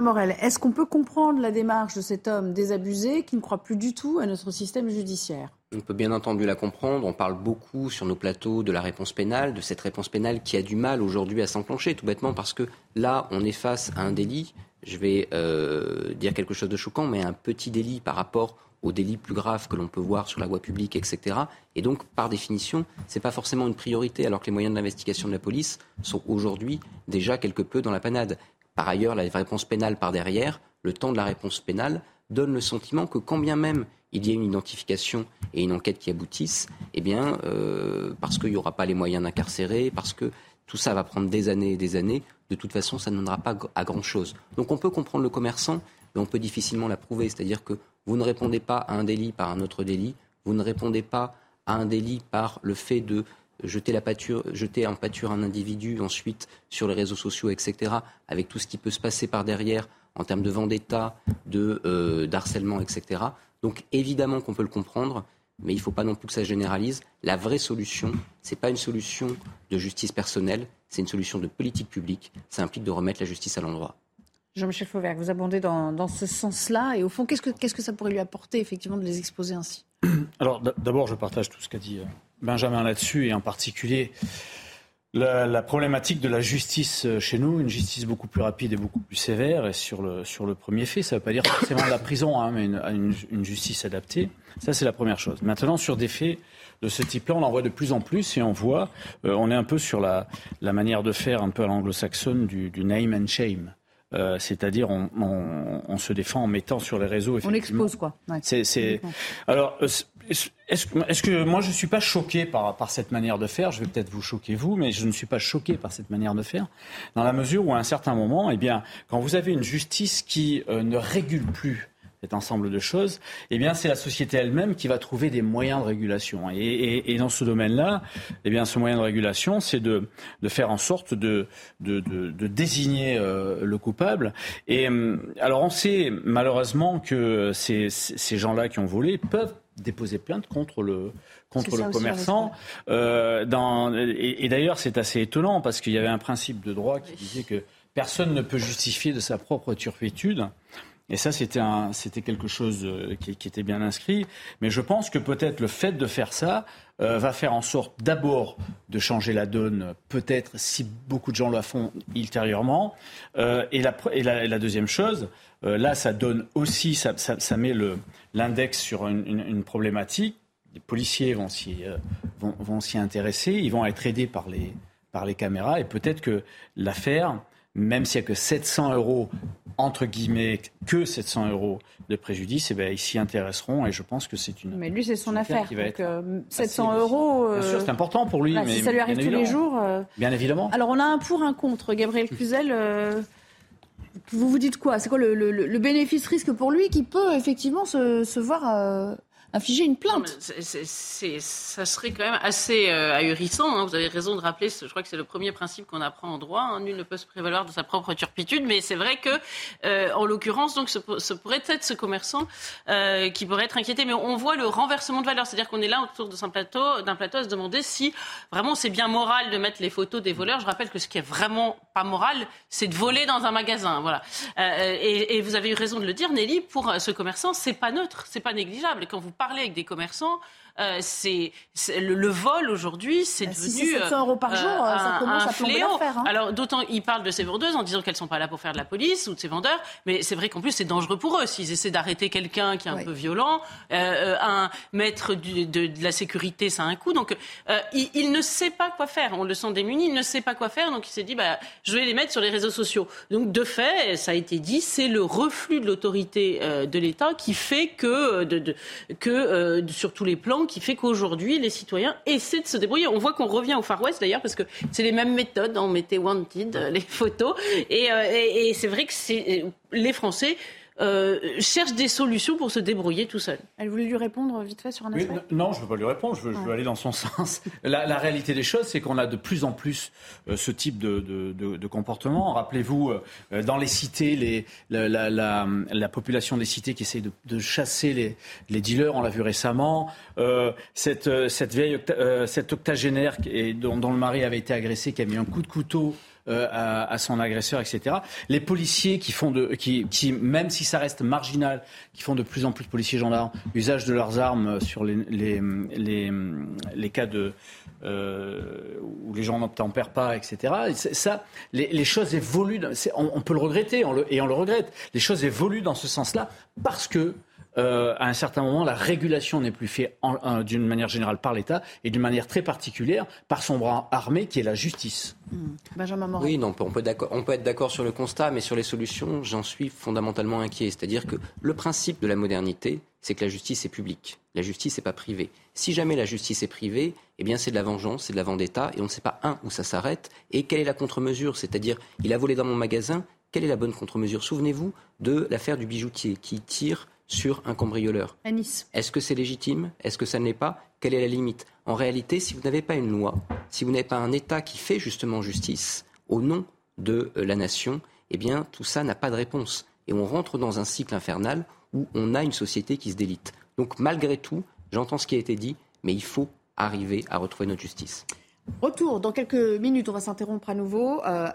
Morel, est-ce qu'on peut comprendre la démarche de cet homme désabusé qui ne croit plus du tout à notre système judiciaire? On peut bien entendu la comprendre. On parle beaucoup sur nos plateaux de la réponse pénale, de cette réponse pénale qui a du mal aujourd'hui à s'enclencher, tout bêtement parce que là, on est face à un délit je vais dire quelque chose de choquant, mais un petit délit par rapport aux délits plus graves que l'on peut voir sur la voie publique, etc. Et donc, par définition, ce n'est pas forcément une priorité, alors que les moyens d'investigation de la police sont aujourd'hui déjà quelque peu dans la panade. Par ailleurs, la réponse pénale par derrière, le temps de la réponse pénale, donne le sentiment que quand bien même il y a une identification et une enquête qui aboutissent, eh bien, euh, parce qu'il n'y aura pas les moyens d'incarcérer, parce que tout ça va prendre des années et des années, de toute façon, ça ne mènera pas à grand-chose. Donc on peut comprendre le commerçant, mais on peut difficilement l'approuver. C'est-à-dire que vous ne répondez pas à un délit par un autre délit, vous ne répondez pas à un délit par le fait de jeter, la pâture, jeter en pâture un individu ensuite sur les réseaux sociaux, etc., avec tout ce qui peut se passer par derrière en termes de vendetta, de euh, d'harcèlement, etc. Donc évidemment qu'on peut le comprendre, mais il ne faut pas non plus que ça généralise. La vraie solution, ce n'est pas une solution de justice personnelle, c'est une solution de politique publique. Ça implique de remettre la justice à l'endroit. Jean-Michel Fauvert, vous abondez dans, ce sens-là. Et au fond, qu'est-ce que, qu'est-ce que ça pourrait lui apporter, effectivement, de les exposer ainsi? Alors, d'abord, je partage tout ce qu'a dit euh, Benjamin là-dessus, et en particulier la, problématique de la justice euh, chez nous, une justice beaucoup plus rapide et beaucoup plus sévère. Et sur le, sur le premier fait, ça ne veut pas dire forcément de la prison, hein, mais une, une, justice adaptée. Ça, c'est la première chose. Maintenant, sur des faits de ce type-là, on en voit de plus en plus et on voit, euh, on est un peu sur la, la manière de faire un peu à l'anglo-saxonne du, du name and shame. Euh, c'est-à-dire on, on, se défend en mettant sur les réseaux. On expose quoi. C'est, Alors, est-ce, que moi je ne suis pas choqué par, par cette manière de faire? Je vais peut-être vous choquer vous, mais je ne suis pas choqué par cette manière de faire, dans la mesure où à un certain moment, eh bien, quand vous avez une justice qui euh, ne régule plus cet ensemble de choses, eh bien, c'est la société elle-même qui va trouver des moyens de régulation. Et, dans ce domaine-là, eh bien, ce moyen de régulation, c'est de, faire en sorte de, de, désigner euh, le coupable. Et euh, alors, on sait malheureusement que ces, ces gens-là qui ont volé peuvent déposer plainte contre le contre le commerçant. Euh, dans, et, et d'ailleurs, c'est assez étonnant parce qu'il y avait un principe de droit qui disait que personne ne peut justifier de sa propre turpitude. Et ça, c'était, c'était quelque chose euh, qui, qui, était bien inscrit. Mais je pense que peut-être le fait de faire ça euh, va faire en sorte d'abord de changer la donne, peut-être si beaucoup de gens la font ultérieurement. Euh, et, la, et, la, la, deuxième chose, euh, là, ça donne aussi, ça, ça, ça met l'index sur une, une, une, problématique. Les policiers vont s'y, euh, vont, vont s'y intéresser, ils vont être aidés par les, par les caméras. Et peut-être que l'affaire même s'il n'y a que 700 euros, entre guillemets, que 700 euros de préjudice, eh bien, ils s'y intéresseront et je pense que c'est une. Mais lui, c'est son affaire. Qui va être 700 euh, euros. Bien sûr, c'est important pour lui. Mais si ça lui arrive tous les jours. Euh, bien évidemment. Alors, on a un pour, un contre. Gabriel Cluzel. Euh, vous vous dites quoi? C'est quoi le, bénéfice-risque pour lui qui peut effectivement se, se voir infliger une plainte. ça serait quand même assez euh, ahurissant. Hein. Vous avez raison de rappeler, je crois que c'est le premier principe qu'on apprend en droit. Hein. Nul ne peut se prévaloir de sa propre turpitude, mais c'est vrai que, euh, en l'occurrence, donc, ce, pourrait être ce commerçant euh, qui pourrait être inquiété. Mais on voit le renversement de valeur, c'est-à-dire qu'on est là autour d'un plateau à se demander si vraiment c'est bien moral de mettre les photos des voleurs. Je rappelle que ce qui est vraiment pas moral, c'est de voler dans un magasin. Voilà. Et, et, vous avez eu raison de le dire, Nelly. Pour ce commerçant, c'est pas neutre, c'est pas négligeable. Quand vous parler avec des commerçants, euh, c'est le, vol aujourd'hui, c'est bah, devenu 700 euros par jour, euh, ça commence à fléau. Hein. Alors d'autant ils parlent de ces vendeuses en disant qu'elles sont pas là pour faire de la police ou de ces vendeurs, mais c'est vrai qu'en plus c'est dangereux pour eux s'ils essaient d'arrêter quelqu'un qui est un peu violent, euh, un maître de, la sécurité, ça a un coût. Donc il, ne sait pas quoi faire. On le sent démuni, il ne sait pas quoi faire, donc il s'est dit bah je vais les mettre sur les réseaux sociaux. Donc de fait, ça a été dit, c'est le reflux de l'autorité de l'État qui fait que de, que sur tous les plans qui fait qu'aujourd'hui, les citoyens essaient de se débrouiller. On voit qu'on revient au Far West d'ailleurs, parce que c'est les mêmes méthodes. On mettait wanted, les photos. Et, euh, et, et c'est vrai que c'est les Français euh, cherche des solutions pour se débrouiller tout seul. Elle voulait lui répondre vite fait sur un aspect Non, je ne veux pas lui répondre, je veux, aller dans son sens. La, réalité des choses, c'est qu'on a de plus en plus euh, ce type de, de, comportement. Rappelez-vous, euh, dans les cités, les, la, la, population des cités qui essaie de, chasser les, les, dealers, on l'a vu récemment. cette, cette vieille cette octogénaire dont, dont, le mari avait été agressé, qui a mis un coup de couteau euh, à, son agresseur, etc. Les policiers qui font de, qui, même si ça reste marginal, qui font de plus en plus de policiers gendarmes usage de leurs armes sur les, les, les, cas de euh, où les gens n'obtempèrent pas, etc. Ça, les, choses évoluent. On, peut le regretter, et on le regrette. Les choses évoluent dans ce sens-là parce que euh, à un certain moment, la régulation n'est plus faite d'une manière générale par l'État et d'une manière très particulière par son bras armé qui est la justice. Mmh. Benjamin Morin. Oui, non, on peut, on peut être d'accord sur le constat, mais sur les solutions, j'en suis fondamentalement inquiet. C'est-à-dire que le principe de la modernité, c'est que la justice est publique. La justice n'est pas privée. Si jamais la justice est privée, eh bien c'est de la vengeance, c'est de la vendetta, et on ne sait pas, un, où ça s'arrête, et quelle est la contre-mesure? C'est-à-dire, il a volé dans mon magasin, quelle est la bonne contre-mesure? Souvenez-vous de l'affaire du bijoutier qui tire sur un cambrioleur. Est-ce que c'est légitime? Est-ce que ça ne l'est pas? Quelle est la limite? En réalité, si vous n'avez pas une loi, si vous n'avez pas un État qui fait justement justice au nom de euh, la nation, eh bien tout ça n'a pas de réponse. Et on rentre dans un cycle infernal où on a une société qui se délite. Donc malgré tout, j'entends ce qui a été dit, mais il faut arriver à retrouver notre justice. Retour dans quelques minutes, on va s'interrompre à nouveau euh,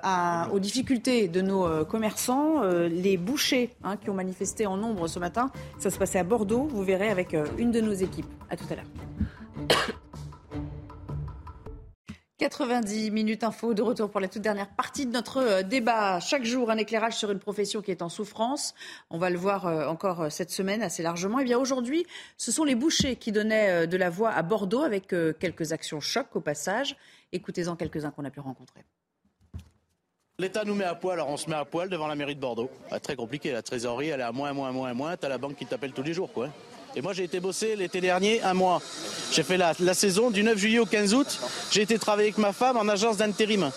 aux difficultés de nos euh, commerçants, euh, les bouchers hein, qui ont manifesté en nombre ce matin. Ça se passait à Bordeaux, vous verrez avec une de nos équipes. À tout à l'heure. 90 minutes info de retour pour la toute dernière partie de notre euh, débat. Chaque jour, un éclairage sur une profession qui est en souffrance. On va le voir euh, encore euh, cette semaine assez largement. Et eh bien aujourd'hui, ce sont les bouchers qui donnaient de la voix à Bordeaux avec quelques actions choc au passage. Écoutez-en quelques-uns qu'on a pu rencontrer. L'État nous met à poil, alors on se met à poil devant la mairie de Bordeaux. Très compliqué, la trésorerie elle est à moins, moins, moins, moins. T'as la banque qui t'appelle tous les jours, quoi. Moi, j'ai été bosser l'été dernier un mois. J'ai fait la, saison du 9 juillet au 15 août. J'ai été travailler avec ma femme en agence d'intérim.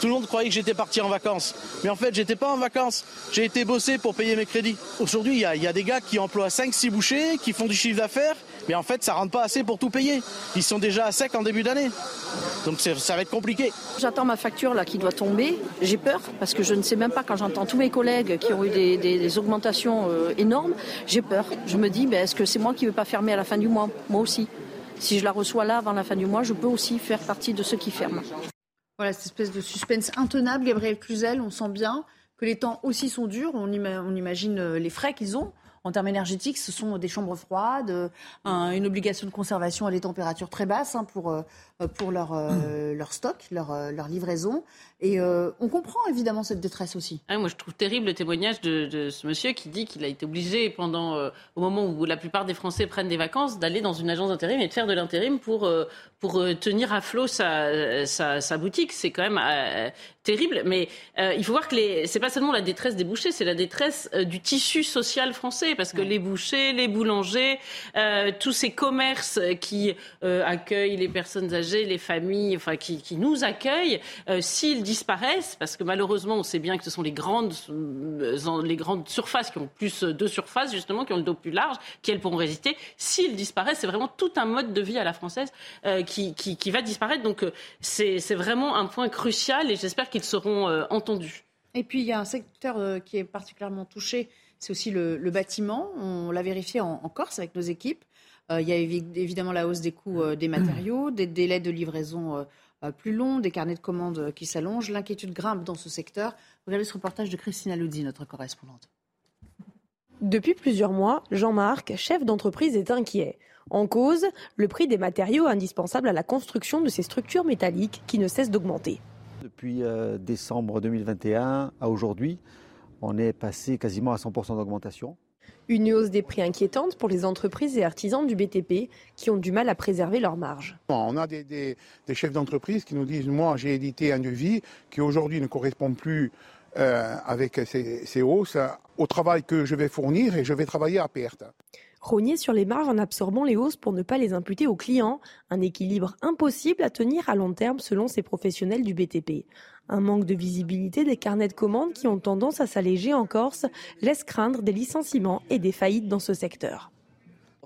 Tout le monde croyait que j'étais parti en vacances. Mais en fait, j'étais pas en vacances. J'ai été bosser pour payer mes crédits. Aujourd'hui, il y, y a, des gars qui emploient 5-6 bouchers, qui font du chiffre d'affaires mais en fait, ça rentre pas assez pour tout payer. Ils sont déjà à sec en début d'année. Donc ça va être compliqué. J'attends ma facture là qui doit tomber. J'ai peur parce que je ne sais même pas quand j'entends tous mes collègues qui ont eu des, augmentations euh, énormes. J'ai peur. Je me dis, ben, est-ce que c'est moi qui ne veux pas fermer à la fin du mois? Moi aussi. Si je la reçois là avant la fin du mois, je peux aussi faire partie de ceux qui ferment. Voilà, cette espèce de suspense intenable. Gabriel Cluzel, on sent bien que les temps aussi sont durs. On, imagine euh, les frais qu'ils ont en termes énergétiques, ce sont des chambres froides, une obligation de conservation à des températures très basses hein, pour, euh, pour leur, euh, leur stock, leur, euh, leur livraison. Et on comprend évidemment cette détresse aussi. Ah, moi, je trouve terrible le témoignage de, ce monsieur qui dit qu'il a été obligé, pendant, au moment où la plupart des Français prennent des vacances, d'aller dans une agence d'intérim et de faire de l'intérim pour, pour tenir à flot sa, sa, boutique. C'est quand même terrible. Mais il faut voir que ce n'est pas seulement la détresse des bouchers, c'est la détresse du tissu social français parce que les bouchers, les boulangers, euh, tous ces commerces qui euh, accueillent les personnes âgées, les familles, enfin qui, nous accueillent, euh, s'ils disparaissent, parce que malheureusement on sait bien que ce sont les grandes, les grandes surfaces qui ont plus de surface justement, qui ont le dos plus large, qui elles pourront résister. S'ils disparaissent, c'est vraiment tout un mode de vie à la française qui, qui, va disparaître. Donc c'est vraiment un point crucial et j'espère qu'ils seront entendus. Et puis il y a un secteur qui est particulièrement touché c'est aussi le, bâtiment. On l'a vérifié en, Corse avec nos équipes. Euh, il y a évidemment la hausse des coûts euh, des matériaux, des délais de livraison euh, plus longs, des carnets de commandes qui s'allongent. L'inquiétude grimpe dans ce secteur. Regardez ce reportage de Christina Luzzi, notre correspondante. Depuis plusieurs mois, Jean-Marc, chef d'entreprise, est inquiet. En cause, le prix des matériaux indispensables à la construction de ces structures métalliques qui ne cessent d'augmenter. Depuis décembre 2021 à aujourd'hui, on est passé quasiment à 100% d'augmentation. Une hausse des prix inquiétante pour les entreprises et artisans du BTP qui ont du mal à préserver leurs marges. On a des, chefs d'entreprise qui nous disent, moi j'ai édité un devis qui aujourd'hui ne correspond plus euh, avec ces, ces hausses au travail que je vais fournir et je vais travailler à perte. Rogner sur les marges en absorbant les hausses pour ne pas les imputer aux clients, un équilibre impossible à tenir à long terme selon ces professionnels du BTP. Un manque de visibilité des carnets de commandes qui ont tendance à s'alléger en Corse laisse craindre des licenciements et des faillites dans ce secteur.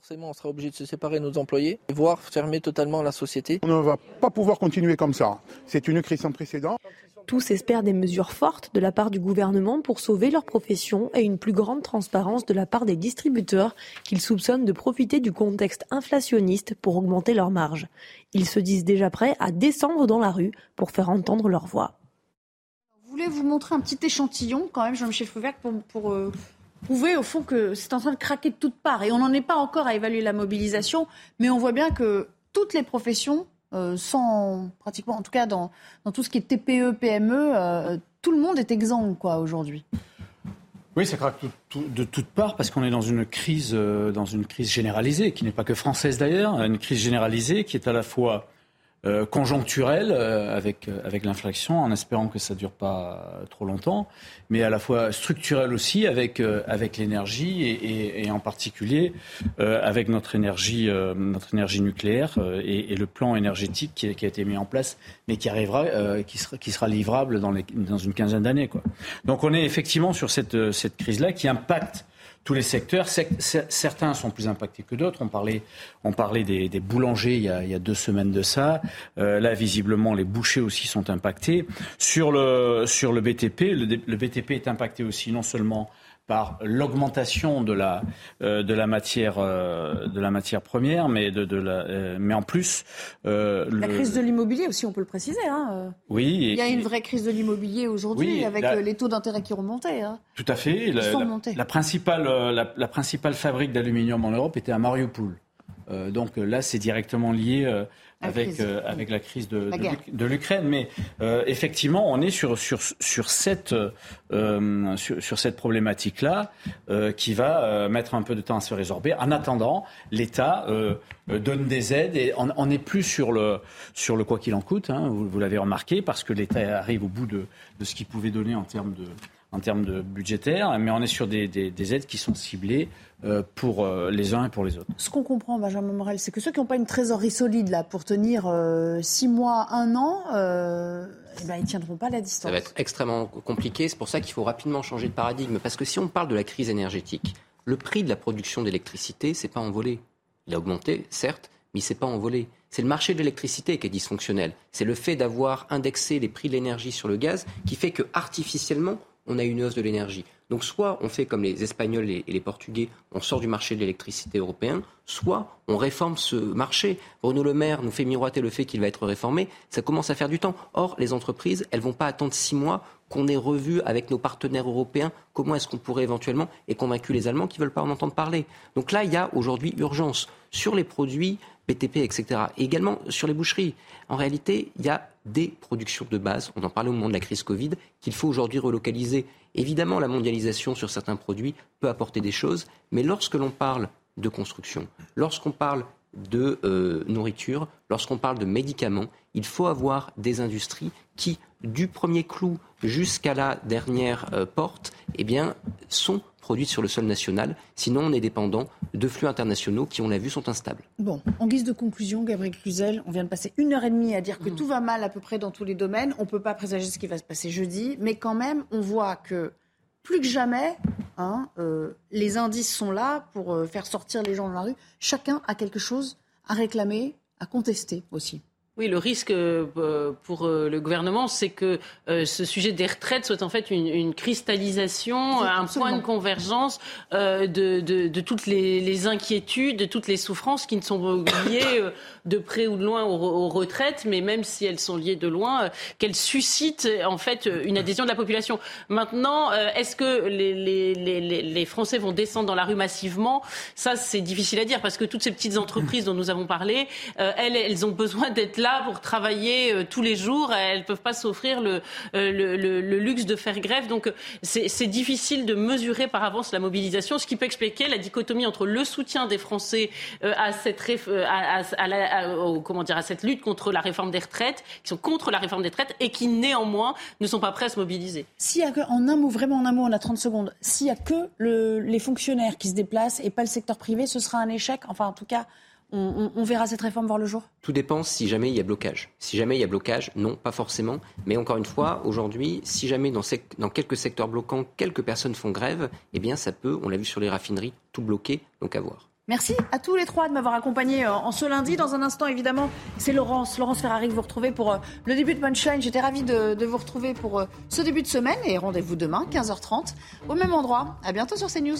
Forcément, on sera obligé de se séparer de nos employés, voire fermer totalement la société. On ne va pas pouvoir continuer comme ça. C'est une crise sans précédent. Tous espèrent des mesures fortes de la part du gouvernement pour sauver leur profession et une plus grande transparence de la part des distributeurs qu'ils soupçonnent de profiter du contexte inflationniste pour augmenter leurs marges. Ils se disent déjà prêts à descendre dans la rue pour faire entendre leur voix. voulais vous montrer un petit échantillon quand même, Jean-Michel pour euh, prouver au fond que c'est en train de craquer de toutes parts. Et on n'en est pas encore à évaluer la mobilisation, mais on voit bien que toutes les professions, euh, pratiquement, en tout cas dans, dans tout ce qui est TPE, PME, euh, tout le monde est exempt quoi aujourd'hui. Oui, ça craque de toutes parts parce qu'on est dans une crise, dans une crise généralisée, qui n'est pas que française d'ailleurs, une crise généralisée qui est à la fois euh, conjoncturelle euh, avec, euh, avec l'inflation, en espérant que ça ne dure pas trop longtemps, mais à la fois structurelle aussi avec, avec l'énergie et, et, en particulier avec notre énergie, notre énergie nucléaire et, et, le plan énergétique qui, qui, a été mis en place, mais qui arrivera, qui, sera, qui sera livrable dans, les, dans une quinzaine d'années. Donc on est effectivement sur cette, cette crise-là qui impacte tous les secteurs. Certains sont plus impactés que d'autres. On parlait, on parlait des, boulangers il y, a, deux semaines de ça. Euh, là, visiblement, les bouchers aussi sont impactés. Sur le, sur le BTP, le BTP est impacté aussi non seulement par l'augmentation de la, euh, de, la matière, euh, de la matière première, mais, de, de la, euh, mais en plus... la crise de l'immobilier aussi, on peut le préciser. Hein. Oui. Il y a une vraie crise de l'immobilier aujourd'hui avec les taux d'intérêt qui ont remonté. Hein. Tout à fait. La, la, principale, la, principale fabrique d'aluminium en Europe était à Mariupol. donc là, c'est directement lié avec, euh, avec la crise de, de, l'Ukraine. Mais euh, effectivement, on est sur, sur, sur cette, euh, sur, sur, cette problématique-là qui va mettre un peu de temps à se résorber. En attendant, l'État donne des aides et on n'est plus sur le, sur le quoi qu'il en coûte, hein, vous, vous l'avez remarqué, parce que l'État arrive au bout de, de ce qu'il pouvait donner en termes de en termes de budgétaire, mais on est sur des, des, aides qui sont ciblées euh, pour euh, les uns et pour les autres. Ce qu'on comprend, Benjamin Morel, c'est que ceux qui n'ont pas une trésorerie solide là pour tenir euh, six mois, un an, eh ben, ils ne tiendront pas la distance. Ça va être extrêmement compliqué. C'est pour ça qu'il faut rapidement changer de paradigme. Parce que si on parle de la crise énergétique, le prix de la production d'électricité, c'est pas envolé. Il a augmenté, certes, mais il s'est pas envolé. C'est le marché de l'électricité qui est dysfonctionnel. C'est le fait d'avoir indexé les prix de l'énergie sur le gaz qui fait que artificiellement on a une hausse de l'énergie. Donc soit on fait comme les Espagnols et les Portugais, on sort du marché de l'électricité européen, soit on réforme ce marché. Bruno Le Maire nous fait miroiter le fait qu'il va être réformé, ça commence à faire du temps. Or, les entreprises, elles vont pas attendre six mois qu'on ait revu avec nos partenaires européens comment est-ce qu'on pourrait éventuellement, et convaincu les Allemands qui veulent pas en entendre parler. Donc là, il y a aujourd'hui urgence sur les produits BTP, etc. Et également sur les boucheries. En réalité, il y a des productions de base, on en parlait au moment de la crise Covid, qu'il faut aujourd'hui relocaliser. Évidemment, la mondialisation sur certains produits peut apporter des choses, mais lorsque l'on parle de construction, lorsqu'on parle de euh, nourriture, lorsqu'on parle de médicaments, il faut avoir des industries qui, du premier clou jusqu'à la dernière euh, porte, eh sont produites sur le sol national. Sinon, on est dépendant de flux internationaux qui, on l'a vu, sont instables. Bon, en guise de conclusion, Gabriel Cluzel, on vient de passer une heure et demie à dire que mmh. tout va mal à peu près dans tous les domaines. On ne peut pas présager ce qui va se passer jeudi, mais quand même, on voit que plus que jamais, hein, euh, les indices sont là pour euh, faire sortir les gens de la rue. Chacun a quelque chose à réclamer, à contester aussi. Oui, le risque euh, pour euh, le gouvernement, c'est que euh, ce sujet des retraites soit en fait une, cristallisation, un point de convergence de, toutes les, inquiétudes, de toutes les souffrances qui ne sont liées de près ou de loin aux, retraites, mais même si elles sont liées de loin, qu'elles suscitent en fait une adhésion de la population. Maintenant, est-ce que les, les, Français vont descendre dans la rue massivement? Ça, c'est difficile à dire parce que toutes ces petites entreprises dont nous avons parlé, elles, elles ont besoin d'être là pour travailler euh, tous les jours. Elles ne peuvent pas s'offrir euh, le, luxe de faire grève. Donc c'est difficile de mesurer par avance la mobilisation, ce qui peut expliquer la dichotomie entre le soutien des Français à cette, lutte contre la réforme des retraites, qui sont contre la réforme des retraites et qui néanmoins ne sont pas prêts à se mobiliser. En un mot, vraiment en un mot, on a 30 secondes, s'il y a que les fonctionnaires qui se déplacent et pas le secteur privé, ce sera un échec. Enfin, en tout cas, on, verra cette réforme voir le jour? Tout dépend si jamais il y a blocage. Si jamais il y a blocage, non, pas forcément. Mais encore une fois, aujourd'hui, si jamais dans, dans, quelques secteurs bloquants, quelques personnes font grève, eh bien ça peut, on l'a vu sur les raffineries, tout bloquer, donc à voir. Merci à tous les trois de m'avoir accompagné euh, en ce lundi. Dans un instant, évidemment, c'est Laurence, Laurence Ferrari que vous retrouvez pour euh, le début de Punchline. J'étais ravie de, de, vous retrouver pour euh, ce début de semaine et rendez-vous demain, 15h30, au même endroit. À bientôt sur CNews.